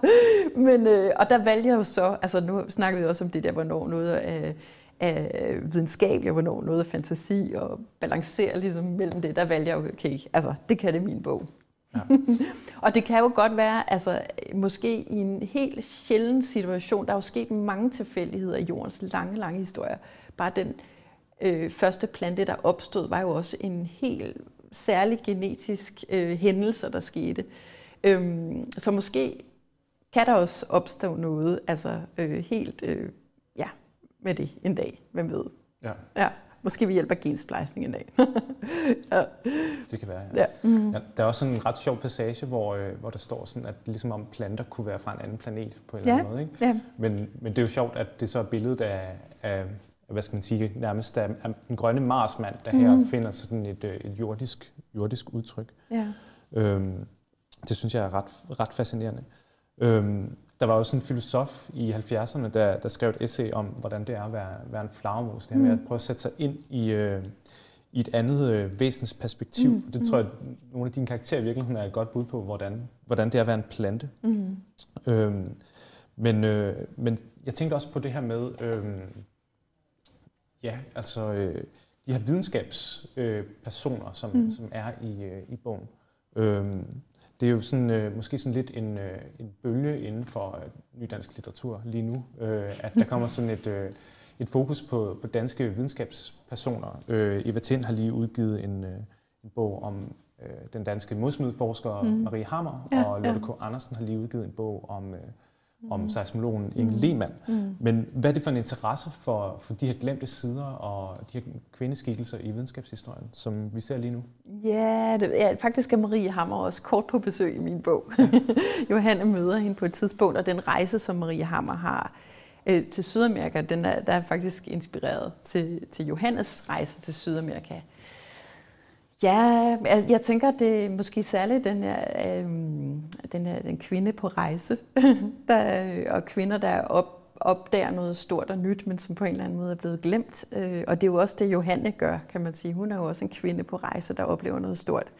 *laughs* Men, øh, og der valgte jeg jo så, altså nu snakker vi også om det der, hvornår noget af, af videnskab, og hvornår noget af fantasi, og balancere ligesom mellem det, der valgte jeg jo, okay, altså det kan det min bog. Ja. *laughs* og det kan jo godt være, altså måske i en helt sjælden situation, der er jo sket mange tilfældigheder i jordens lange, lange historie. Bare den øh, første plante, der opstod, var jo også en helt særlig genetisk øh, hændelser, der skete. Øhm, så måske kan der også opstå noget, altså øh, helt, øh, med det en dag, hvem ved. Ja. ja. Måske ved hjælp af gensplejsning en dag. *laughs* ja. Det kan være, ja. ja. Mm. ja. Der er også sådan en ret sjov passage, hvor, øh, hvor der står sådan, at ligesom om planter kunne være fra en anden planet på en eller anden måde. Ikke? Ja. Men, men det er jo sjovt, at det så er billedet af, af hvad skal man sige, nærmest af den grønne marsmand, der her mm. finder sådan et, øh, et jordisk, jordisk udtryk. Ja. Øhm, det synes jeg er ret, ret fascinerende. Øhm, der var også en filosof i 70'erne, der, der skrev et essay om, hvordan det er at være, være en flagermus. Det her med at prøve at sætte sig ind i, øh, i et andet øh, væsens perspektiv. Mm. Det tror jeg, nogle af dine karakterer i virkeligheden er et godt bud på, hvordan, hvordan det er at være en plante. Mm. Øhm, men, øh, men jeg tænkte også på det her med, øh, ja, altså øh, de her videnskabspersoner, øh, som, mm. som er i, øh, i bogen. Øh, det er jo sådan, øh, måske sådan lidt en, øh, en bølge inden for øh, ny dansk litteratur lige nu, øh, at der kommer sådan et, øh, et fokus på, på danske videnskabspersoner. Øh, Eva Tind har lige udgivet en, øh, en bog om øh, den danske modsmiddelforsker mm. Marie Hammer, ja, og Lotte ja. K. Andersen har lige udgivet en bog om, øh, om mm. seismologen Inge mm. Lehmann. Mm. Men hvad er det for en interesse for, for de her glemte sider og de her kvindeskikkelser i videnskabshistorien, som vi ser lige nu? Ja, det, ja faktisk er Marie Hammer også kort på besøg i min bog. Ja. *laughs* Johanne møder hende på et tidspunkt, og den rejse, som Marie Hammer har øh, til Sydamerika, den er, der er faktisk inspireret til, til Johannes rejse til Sydamerika. Ja, altså, jeg tænker, det er måske særligt den her, øh, den, her den kvinde på rejse, *laughs* der, og kvinder, der op, opdager noget stort og nyt, men som på en eller anden måde er blevet glemt. Øh, og det er jo også det, Johanne gør, kan man sige. Hun er jo også en kvinde på rejse, der oplever noget stort,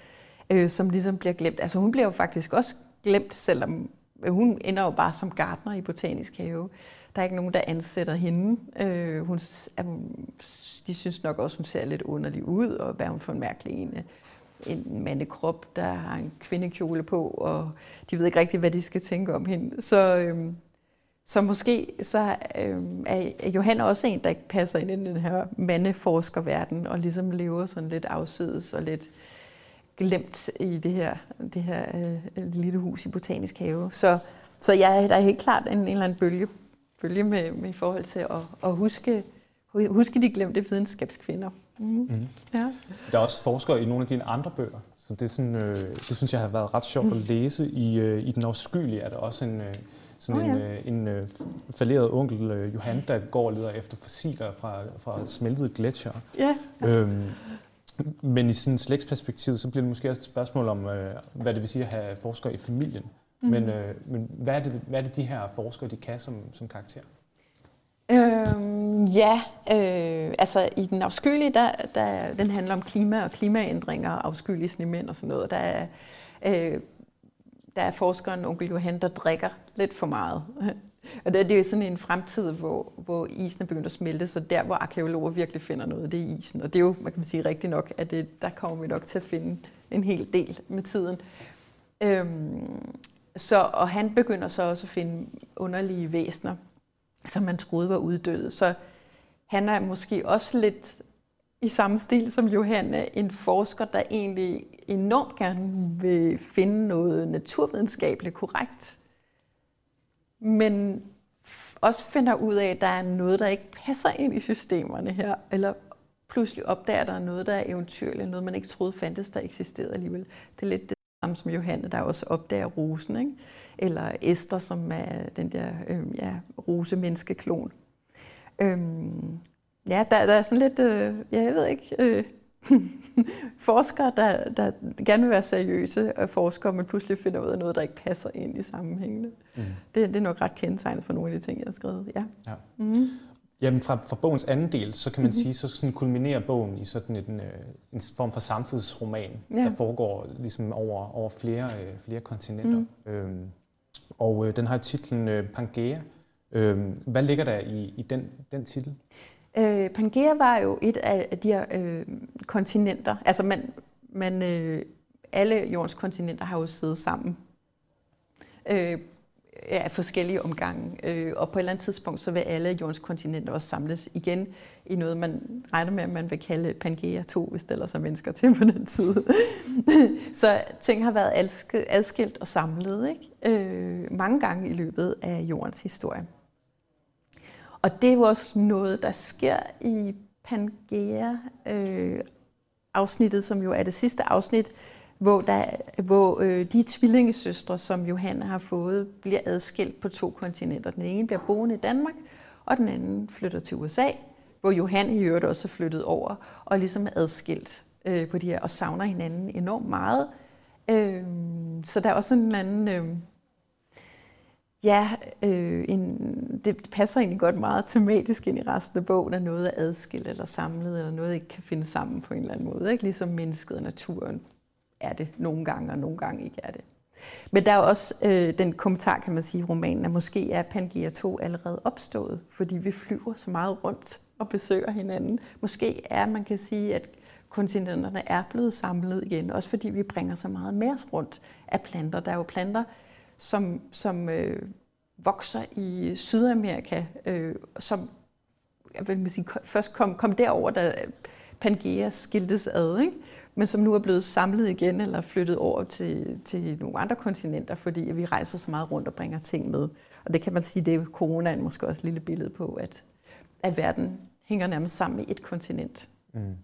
øh, som ligesom bliver glemt. Altså hun bliver jo faktisk også glemt, selvom øh, hun ender jo bare som gartner i Botanisk Have. Der er ikke nogen, der ansætter hende. Øh, hun, de synes nok også, hun ser lidt underlig ud, og hvad hun for en mærkelig en, en mandekrop, der har en kvindekjole på, og de ved ikke rigtig, hvad de skal tænke om hende. Så, øh, så måske så øh, er Johan også en, der ikke passer ind i den her mandeforskerverden, og ligesom lever sådan lidt afsides og lidt glemt i det her, det her øh, lille hus i Botanisk Have. Så, så jeg, der er helt klart en, en eller anden bølge følge med, med i forhold til at, at huske, huske de glemte videnskabskvinder. Mm. Mm. Ja. Der er også forskere i nogle af dine andre bøger, så det, er sådan, øh, det synes jeg har været ret sjovt mm. at læse. I, øh, I Den afskyelige er der også en, øh, sådan oh, ja. en, øh, en øh, falderet onkel, øh, Johan, der går og leder efter fossiler fra, fra smeltede gletsjer. Ja. Øhm, men i sådan slægtsperspektiv, så bliver det måske også et spørgsmål om, øh, hvad det vil sige at have forskere i familien. Mm. Men, øh, men hvad, er det, hvad er det, de her forskere de kan som, som karakter? Øhm, ja, øh, altså i den afskyelige, der, der, den handler om klima og klimaændringer, afskyelige snemænd og sådan noget. Der er, øh, der er forskeren onkel Johan, der drikker lidt for meget. Og det, det er sådan en fremtid, hvor, hvor isen er begyndt at smelte, så der, hvor arkeologer virkelig finder noget, det er isen. Og det er jo, man kan sige rigtigt nok, at det, der kommer vi nok til at finde en hel del med tiden. Øhm, så, og han begynder så også at finde underlige væsener, som man troede var uddøde. Så han er måske også lidt i samme stil som Johanne, en forsker, der egentlig enormt gerne vil finde noget naturvidenskabeligt korrekt, men også finder ud af, at der er noget, der ikke passer ind i systemerne her, eller pludselig opdager, at der er noget, der er eventyrligt, noget, man ikke troede fandtes, der eksisterede alligevel. Det er lidt det samme som Johanne, der også opdager rosen, ikke? eller Esther, som er den der øh, ja, rosemenneskeklon. Øhm, ja, der, der er sådan lidt, øh, ja, jeg ved ikke, øh, *laughs* forskere, der, der gerne vil være seriøse og forskere, men pludselig finder ud af noget, der ikke passer ind i sammenhængene. Mm. Det, det er nok ret kendetegnet for nogle af de ting, jeg har skrevet. Ja. ja. Mm. Jamen fra, fra bogens anden del, så kan man mm-hmm. sige, så sådan kulminerer bogen i sådan en, øh, en form for samtidsroman, ja. der foregår ligesom over, over flere, øh, flere kontinenter. Mm. Øhm, og øh, den har titlen øh, Pangea. Øhm, hvad ligger der i, i den, den titel? Øh, Pangea var jo et af de her øh, kontinenter. Altså man, man, øh, alle jordens kontinenter har jo siddet sammen. Øh, af forskellige omgange. Øh, og på et eller andet tidspunkt, så vil alle jordens kontinenter også samles igen i noget, man regner med, at man vil kalde Pangea 2, hvis der ellers er mennesker til på den tid. *laughs* så ting har været adskilt og samlet ikke? Øh, mange gange i løbet af jordens historie. Og det er jo også noget, der sker i Pangea, øh, afsnittet, som jo er det sidste afsnit, hvor, der, hvor øh, de tvillingesøstre, som Johanne har fået, bliver adskilt på to kontinenter. Den ene bliver boende i Danmark, og den anden flytter til USA, hvor Johanne i øvrigt også er flyttet over, og ligesom er adskilt øh, på de her, og savner hinanden enormt meget. Øh, så der er også en eller anden... Øh, ja, øh, en, det passer egentlig godt meget tematisk ind i resten af bogen, at noget er adskilt eller samlet, eller noget ikke kan finde sammen på en eller anden måde. Ikke? Ligesom mennesket og naturen er det nogle gange, og nogle gange ikke er det. Men der er også øh, den kommentar, kan man sige, i romanen, at måske er Pangea 2 allerede opstået, fordi vi flyver så meget rundt og besøger hinanden. Måske er, man kan sige, at kontinenterne er blevet samlet igen, også fordi vi bringer så meget med os rundt af planter. Der er jo planter, som, som øh, vokser i Sydamerika, øh, som jeg vil sige, først kom, kom derover, da Pangea skiltes ad, ikke? men som nu er blevet samlet igen eller flyttet over til, til nogle andre kontinenter, fordi vi rejser så meget rundt og bringer ting med. Og det kan man sige, det er coronaen måske også et lille billede på, at, at verden hænger nærmest sammen i et kontinent. Mm.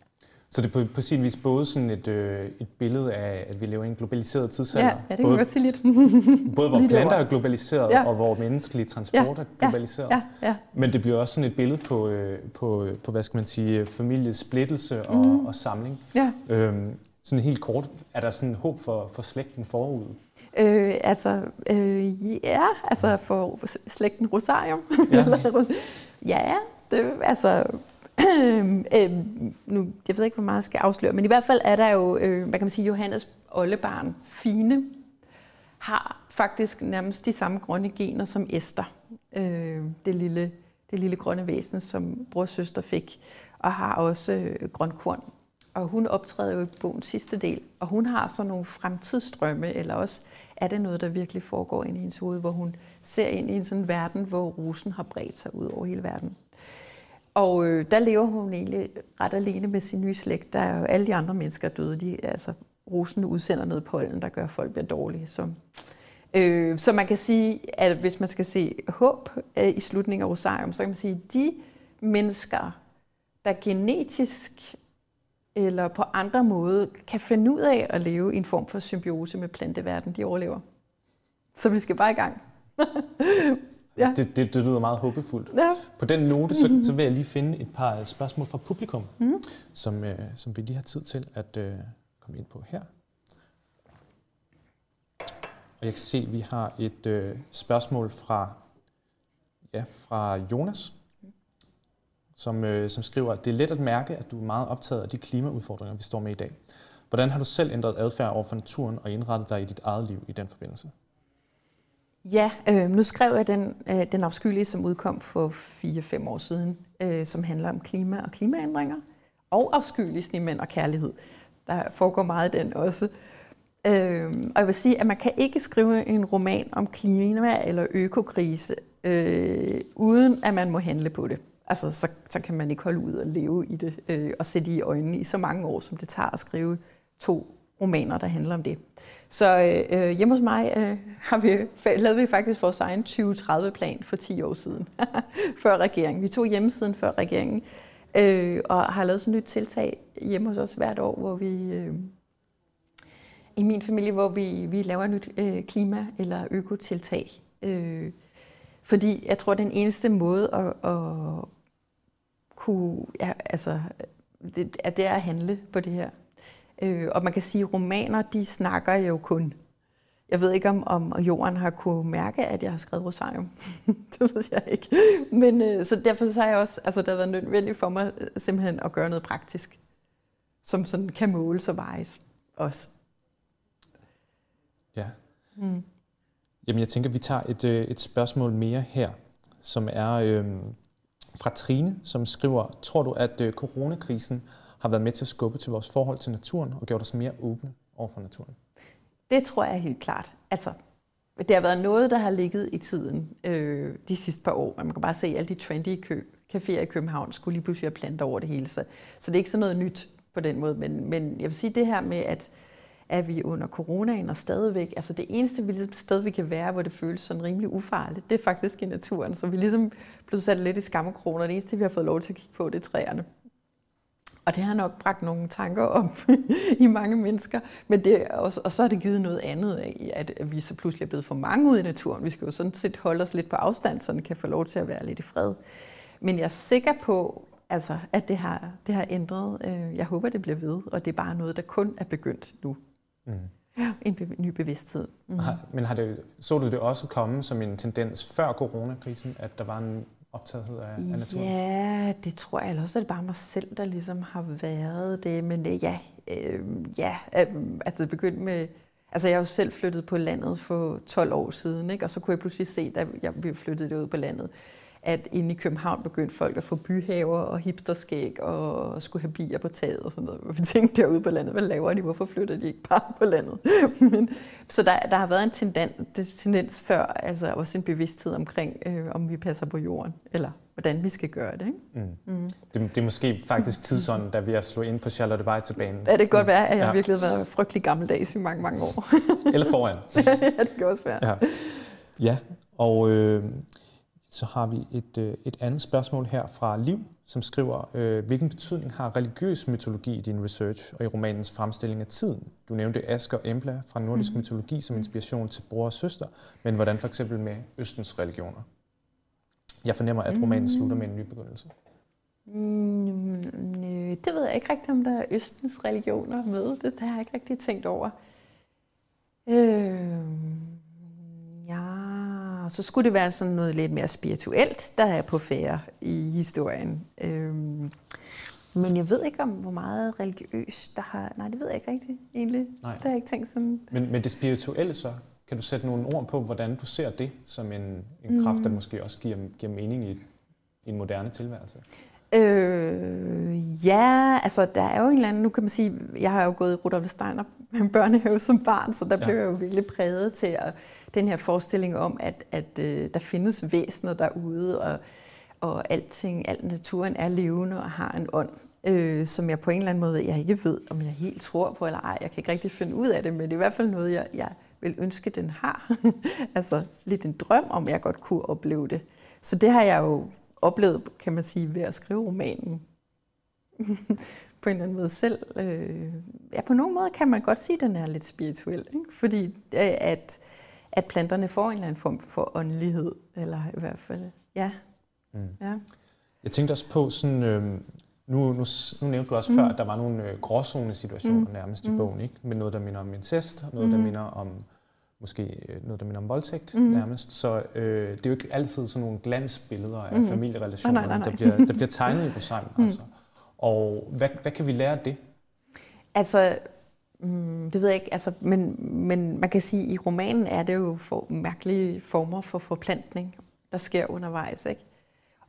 Så det er på, på sin vis både sådan et, øh, et billede af, at vi lever i en globaliseret tidsalder. Ja, ja det kan både, godt sige lidt. *laughs* både hvor planter er globaliseret, ja. og hvor menneskelig transport ja, er globaliseret. Ja, ja, ja. Men det bliver også sådan et billede på, øh, på, på hvad skal man sige, familiesplittelse og, mm. og samling. Ja. Øhm, sådan helt kort, er der sådan håb for, for slægten forud? Øh, altså, øh, ja, altså for slægten Rosarium. Ja, *laughs* ja det, altså Øh, øh, nu, jeg ved ikke, hvor meget jeg skal afsløre, men i hvert fald er der jo, øh, hvad kan man sige, Johannes oldebarn, Fine, har faktisk nærmest de samme grønne gener som Esther, øh, det, lille, det lille grønne væsen, som bror og søster fik, og har også øh, grønkorn. Og hun optræder jo i bogens sidste del, og hun har sådan nogle fremtidsstrømme, eller også er det noget, der virkelig foregår ind i hendes hoved, hvor hun ser ind i en sådan verden, hvor rosen har bredt sig ud over hele verden. Og øh, der lever hun egentlig ret alene med sin nye slægt. Der er jo alle de andre mennesker døde. De, altså, rosen udsender noget pollen, der gør, at folk bliver dårlige. Så, øh, så man kan sige, at hvis man skal se håb øh, i slutningen af Rosarium, så kan man sige, at de mennesker, der genetisk eller på andre måder kan finde ud af at leve i en form for symbiose med planteverdenen, de overlever. Så vi skal bare i gang. *laughs* Ja. Det, det, det lyder meget håbefuldt. Ja. På den note, så, så vil jeg lige finde et par spørgsmål fra publikum, mm. som, øh, som vi lige har tid til at øh, komme ind på her. Og jeg kan se, at vi har et øh, spørgsmål fra, ja, fra Jonas, som, øh, som skriver, at det er let at mærke, at du er meget optaget af de klimaudfordringer, vi står med i dag. Hvordan har du selv ændret adfærd over for naturen og indrettet dig i dit eget liv i den forbindelse? Ja, øh, nu skrev jeg den, øh, den afskyelige, som udkom for 4-5 år siden, øh, som handler om klima og klimaændringer, og afskyelige snemænd og kærlighed. Der foregår meget den også. Øh, og jeg vil sige, at man kan ikke skrive en roman om klima eller økokrise, øh, uden at man må handle på det. Altså, så, så kan man ikke holde ud og leve i det, øh, og sætte i øjnene i så mange år, som det tager at skrive to romaner, der handler om det. Så øh, øh, hjemme hos mig øh, har vi, lavede vi faktisk vores egen 2030-plan for 10 år siden, *laughs* før regeringen. Vi tog hjemmesiden før regeringen, øh, og har lavet sådan et nyt tiltag hjemme hos os hvert år, hvor vi... Øh, i min familie, hvor vi, vi laver et nyt øh, klima- eller økotiltag. Øh, fordi jeg tror, den eneste måde at, at kunne, ja, altså, det, at det er at handle på det her. Øh, og man kan sige, at romaner, de snakker jo kun. Jeg ved ikke, om, om Jorden har kunne mærke, at jeg har skrevet Rosarium. *laughs* det ved jeg ikke. Men øh, så derfor så har jeg også, altså det har været nødvendigt for mig øh, simpelthen at gøre noget praktisk, som sådan kan måles og vejes også. Ja. Mm. Jamen jeg tænker, vi tager et, øh, et spørgsmål mere her, som er øh, fra Trine, som skriver, tror du, at øh, coronakrisen har været med til at skubbe til vores forhold til naturen og gjort os mere åbne over for naturen? Det tror jeg helt klart. Altså, det har været noget, der har ligget i tiden øh, de sidste par år. Man kan bare se, at alle de trendy kø, caféer i København skulle lige pludselig have planter over det hele. Så, så det er ikke sådan noget nyt på den måde. Men, men jeg vil sige det her med, at er vi under coronaen og stadigvæk, altså det eneste vi ligesom sted, vi kan være, hvor det føles sådan rimelig ufarligt, det er faktisk i naturen. Så vi ligesom er ligesom blevet sat lidt i skammekroner. det eneste, vi har fået lov til at kigge på, det er træerne. Og det har nok bragt nogle tanker op *laughs* i mange mennesker. Men det, og, og så har det givet noget andet af, at vi så pludselig er blevet for mange ud i naturen. Vi skal jo sådan set holde os lidt på afstand, så den kan få lov til at være lidt i fred. Men jeg er sikker på, altså, at det har, det har ændret. Øh, jeg håber, det bliver ved, og det er bare noget, der kun er begyndt nu. Mm. Ja, en be- ny bevidsthed. Mm. Har, men har det, så du det også komme som en tendens før coronakrisen, at der var en optagethed af, af naturen? Ja, det tror jeg. Eller også er det bare mig selv, der ligesom har været det. Men øh, ja, øh, ja øh, altså det begyndte med... Altså jeg er jo selv flyttet på landet for 12 år siden, ikke? og så kunne jeg pludselig se, da jeg blev flyttet ud på landet, at inde i København begyndte folk at få byhaver og hipsterskæg og skulle have bier på taget og sådan noget. Vi tænkte derude på landet, hvad laver de? Hvorfor flytter de ikke bare på landet? *laughs* Men, så der, der har været en tendens, tendens før, altså også en bevidsthed omkring, øh, om vi passer på jorden, eller hvordan vi skal gøre det. Ikke? Mm. Mm. Det, det er måske faktisk tidsånden, der vi at slå ind på Charlotte Weitze-banen. Ja, det kan godt være, at jeg ja. virkelig har været frygtelig gammeldags i mange, mange år. eller foran. *laughs* ja, det kan også være. Ja, ja og... Øh, så har vi et, øh, et andet spørgsmål her fra Liv, som skriver, øh, hvilken betydning har religiøs mytologi i din research og i romanens fremstilling af tiden? Du nævnte Asger Embla fra nordisk mm. mytologi som inspiration til bror og søster, men hvordan for eksempel med Østens religioner? Jeg fornemmer, at romanen slutter med en ny begyndelse. Mm, det ved jeg ikke rigtigt, om der er Østens religioner med. Det, det har jeg ikke rigtig tænkt over. Øh, og så skulle det være sådan noget lidt mere spirituelt, der er på færre i historien. Øhm, men jeg ved ikke om, hvor meget religiøst der har... Nej, det ved jeg ikke rigtigt, egentlig. Nej. Det har jeg ikke tænkt sådan... Men, men det spirituelle så, kan du sætte nogle ord på, hvordan du ser det som en, en mm. kraft, der måske også giver, giver mening i, i en moderne tilværelse? Øh, ja, altså der er jo en eller anden, nu kan man sige, jeg har jo gået i Rudolf Steiner børnehave *laughs* som barn, så der ja. blev jeg jo virkelig præget til at den her forestilling om, at, at øh, der findes væsener derude, og, og alting, al naturen er levende og har en ånd, øh, som jeg på en eller anden måde, jeg ikke ved, om jeg helt tror på eller ej. Jeg kan ikke rigtig finde ud af det, men det er i hvert fald noget, jeg, jeg vil ønske, den har. *laughs* altså lidt en drøm om, jeg godt kunne opleve det. Så det har jeg jo oplevet, kan man sige, ved at skrive romanen. *laughs* på en eller anden måde selv. Øh, ja, på nogen måde kan man godt sige, at den er lidt spirituel. Ikke? Fordi øh, at at planterne får en eller anden form for åndelighed, eller i hvert fald, ja. Mm. ja. Jeg tænkte også på sådan, øh, nu, nu, nu nævnte du også mm. før, at der var nogle øh, gråzone-situationer mm. nærmest mm. i bogen, ikke? med noget, der minder om incest, og noget, mm. der minder om måske øh, noget, der minder om voldtægt mm. nærmest. Så øh, det er jo ikke altid sådan nogle glansbilleder af mm. familierelationer, nej, nej, nej. Der, bliver, der bliver tegnet i *laughs* Busan. Mm. Altså. Og hvad, hvad kan vi lære af det? Altså, Mm, det ved jeg ikke, altså, men, men man kan sige, at i romanen er det jo for mærkelige former for forplantning, der sker undervejs. Ikke?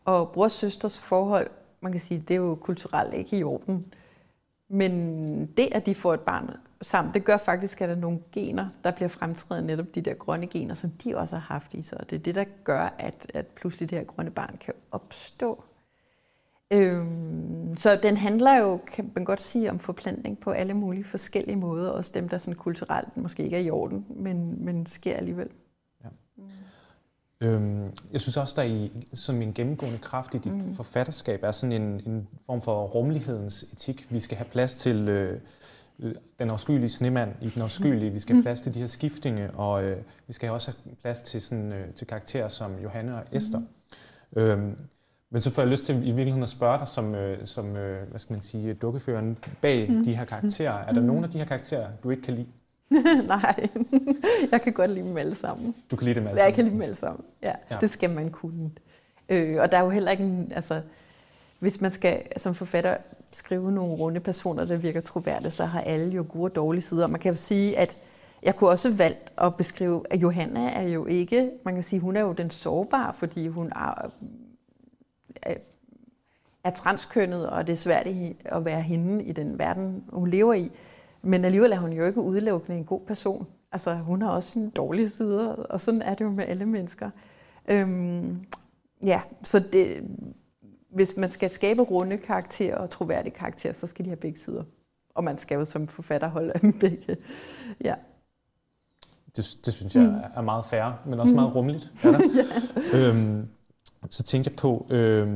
Og brors søsters forhold, man kan sige, det er jo kulturelt ikke i orden. Men det, at de får et barn sammen, det gør faktisk, at der er nogle gener, der bliver fremtrædet, netop de der grønne gener, som de også har haft i sig. Og det er det, der gør, at, at pludselig det her grønne barn kan opstå. Øhm, så den handler jo, kan man godt sige, om forplantning på alle mulige forskellige måder. Også dem, der sådan kulturelt måske ikke er i orden, men, men sker alligevel. Ja. Mm. Øhm, jeg synes også, der i, som en gennemgående kraft i dit mm. forfatterskab er sådan en, en form for rummelighedens etik. Vi skal have plads til øh, den afskyelige snemand i den afskyelige. Vi skal have mm. plads til de her skiftinge, og øh, vi skal også have plads til, sådan, øh, til karakterer som Johanne og Esther. Mm. Øhm, men så får jeg lyst til i virkeligheden at spørge dig som, øh, som øh, hvad skal man sige, dukkeføreren bag mm. de her karakterer. Er der mm. nogle af de her karakterer, du ikke kan lide? *laughs* Nej, *laughs* jeg kan godt lide dem alle sammen. Du kan lide dem alle sammen? Jeg kan lide dem alle sammen, ja. ja. Det skal man kunne. Øh, og der er jo heller ikke en, altså, hvis man skal som forfatter skrive nogle runde personer, der virker troværdige, så har alle jo gode og dårlige sider. Man kan jo sige, at jeg kunne også valgt at beskrive, at Johanna er jo ikke, man kan sige, hun er jo den sårbare, fordi hun er er transkønnet, og det er svært at være hende i den verden, hun lever i. Men alligevel er hun jo ikke udelukkende en god person. Altså, hun har også sine dårlige sider, og sådan er det jo med alle mennesker. Øhm, ja, så det, hvis man skal skabe runde karakterer og troværdige karakterer, så skal de have begge sider. Og man skal jo som forfatter holde af dem begge. Ja. Det, det synes jeg mm. er meget fair, men også mm. meget rummeligt. Er der? *laughs* ja. øhm, så tænkte jeg på, øh,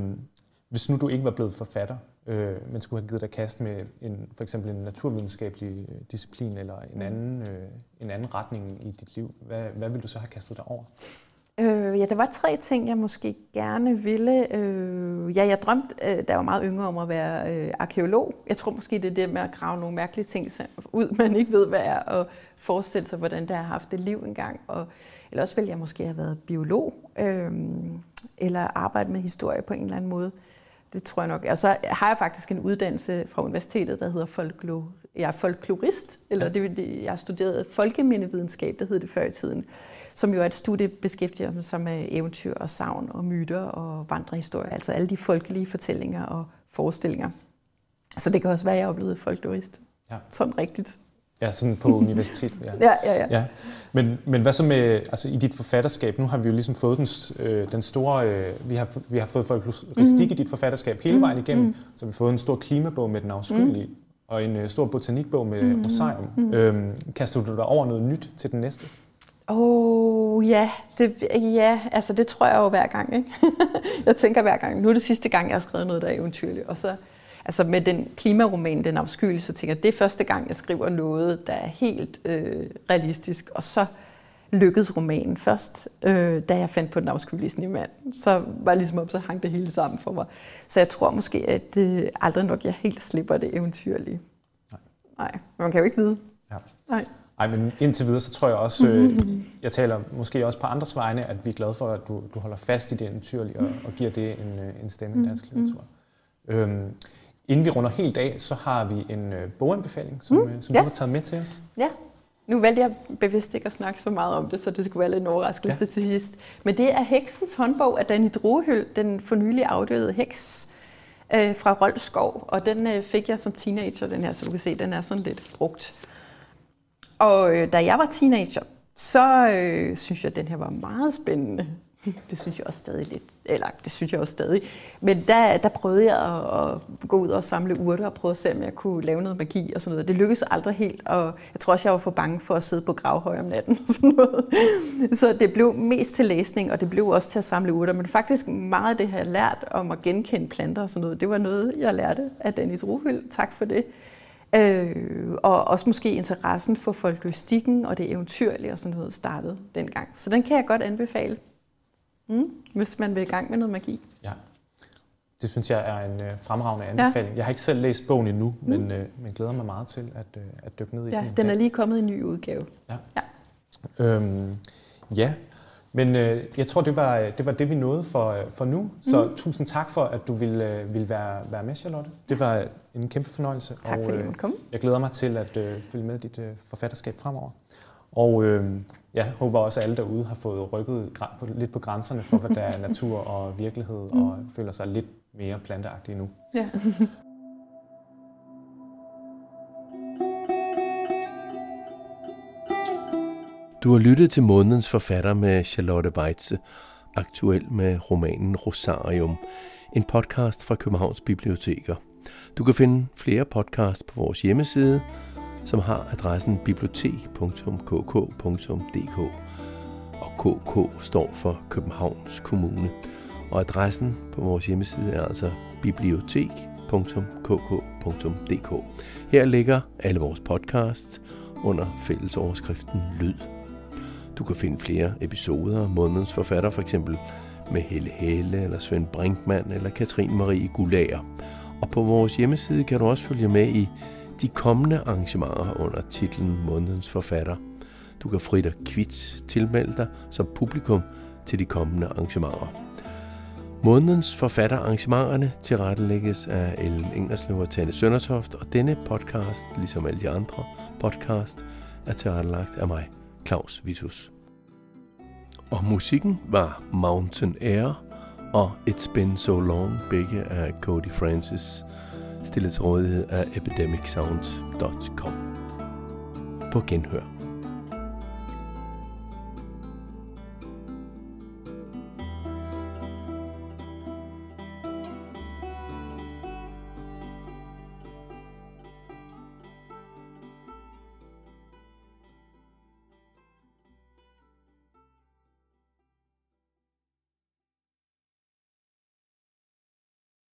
hvis nu du ikke var blevet forfatter, øh, men skulle have givet dig kast med en, for eksempel en naturvidenskabelig øh, disciplin eller en anden, øh, en anden retning i dit liv, hvad, hvad ville du så have kastet dig over? Øh, ja, der var tre ting, jeg måske gerne ville. Øh, ja, jeg drømte, øh, da jeg var meget yngre, om at være øh, arkeolog. Jeg tror måske, det er det med at grave nogle mærkelige ting ud, *laughs* man ikke ved, hvad er, og forestille sig, hvordan det har haft det liv engang. Og, eller også ville jeg måske have været biolog, øh, eller arbejde med historie på en eller anden måde. Det tror jeg nok. Og så har jeg faktisk en uddannelse fra universitetet, der hedder folklor. Jeg er folklorist, eller det, det, jeg har studeret folkemindevidenskab, der hed det før i tiden som jo er et studie beskæftiger sig med eventyr og savn og myter og vandrehistorier, altså alle de folkelige fortællinger og forestillinger. Så det kan også være, at jeg er blevet folklorist. Ja. Sådan rigtigt. Ja, sådan på *laughs* universitetet. Ja. ja, ja, ja. ja. Men, men hvad så med, altså i dit forfatterskab, nu har vi jo ligesom fået den, øh, den store, øh, vi, har, vi har fået folkloristik mm. i dit forfatterskab hele vejen igennem, mm. så vi har fået en stor klimabog med den afskyelige, mm. og en øh, stor botanikbog med mm. Rosarium. Mm. Øhm, kaster du dig over noget nyt til den næste? Åh, oh, ja. Det, ja, altså det tror jeg jo hver gang. Ikke? *laughs* jeg tænker hver gang, nu er det sidste gang, jeg har skrevet noget, der er eventyrligt. Og så, altså med den klimaroman, den afskyelige, så tænker jeg, det er første gang, jeg skriver noget, der er helt øh, realistisk. Og så lykkedes romanen først, øh, da jeg fandt på den afskyelige snemand. Så var det ligesom op, så hang det hele sammen for mig. Så jeg tror måske, at øh, aldrig nok jeg helt slipper det eventyrlige. Nej. Nej, man kan jo ikke vide. Ja. Nej. Ej, men indtil videre, så tror jeg også, øh, *laughs* jeg taler måske også på andres vegne, at vi er glade for, at du, du holder fast i det eventyrlige og, og giver det en, øh, en stemme i dansk mm. litteratur. Øhm, inden vi runder helt af, så har vi en øh, boganbefaling, som, mm, øh, som ja. du har taget med til os. Ja, nu valgte jeg bevidst ikke at snakke så meget om det, så det skulle være lidt en overraskelse ja. til sidst. Men det er Heksens håndbog af Danny Drohyl, den for nylig afdøde heks øh, fra Rolskov. Og den øh, fik jeg som teenager, den her, så du kan se, den er sådan lidt brugt. Og øh, da jeg var teenager, så øh, synes jeg, at den her var meget spændende. *laughs* Det synes jeg også stadig lidt, eller det synes jeg også stadig. Men der, der prøvede jeg at, at gå ud og samle urter og prøve at se, om jeg kunne lave noget magi og sådan noget. Det lykkedes aldrig helt, og jeg tror også, jeg var for bange for at sidde på gravhøj om natten og sådan noget. *laughs* Så det blev mest til læsning, og det blev også til at samle urter. Men faktisk meget af det, jeg har lært om at genkende planter og sådan noget, det var noget, jeg lærte af Dennis Ruhyld. Tak for det. Øh, og også måske interessen for folkloristikken og det eventyrlige og sådan noget startede dengang. Så den kan jeg godt anbefale, mm, hvis man vil i gang med noget magi. Ja, det synes jeg er en øh, fremragende anbefaling. Ja. Jeg har ikke selv læst bogen endnu, mm. men, øh, men glæder mig meget til at, øh, at dykke ned i ja, den. den er lige kommet i en ny udgave. Ja. Ja, øhm, ja. Men øh, jeg tror, det var, det var det, vi nåede for, øh, for nu. Så mm. tusind tak for, at du ville, øh, ville være, være med, Charlotte. Det var en kæmpe fornøjelse. Tak fordi du kom. Jeg glæder mig til at øh, følge med dit øh, forfatterskab fremover. Og øh, jeg håber også, at alle derude har fået rykket lidt på grænserne for, hvad der er natur og virkelighed, mm. og føler sig lidt mere planteagtige nu. Ja. Du har lyttet til månedens forfatter med Charlotte Weitze, aktuel med romanen Rosarium, en podcast fra Københavns Biblioteker. Du kan finde flere podcasts på vores hjemmeside, som har adressen bibliotek.kk.dk. Og KK står for Københavns Kommune. Og adressen på vores hjemmeside er altså bibliotek.kk.dk. Her ligger alle vores podcasts under fællesoverskriften Lyd. Du kan finde flere episoder af månedens forfatter, for eksempel med Helle Helle, eller Svend Brinkmann, eller Katrine Marie Gulager. Og på vores hjemmeside kan du også følge med i de kommende arrangementer under titlen Månedens Forfatter. Du kan frit og kvits tilmelde dig som publikum til de kommende arrangementer. Månedens forfatterarrangementerne tilrettelægges af Ellen Ingerslev og Tanne Søndertoft, og denne podcast, ligesom alle de andre podcast, er tilrettelagt af mig, Claus Vitus. Og musikken var Mountain Air og It's Been So Long, begge af Cody Francis, stillet til rådighed af epidemicsounds.com. På genhør.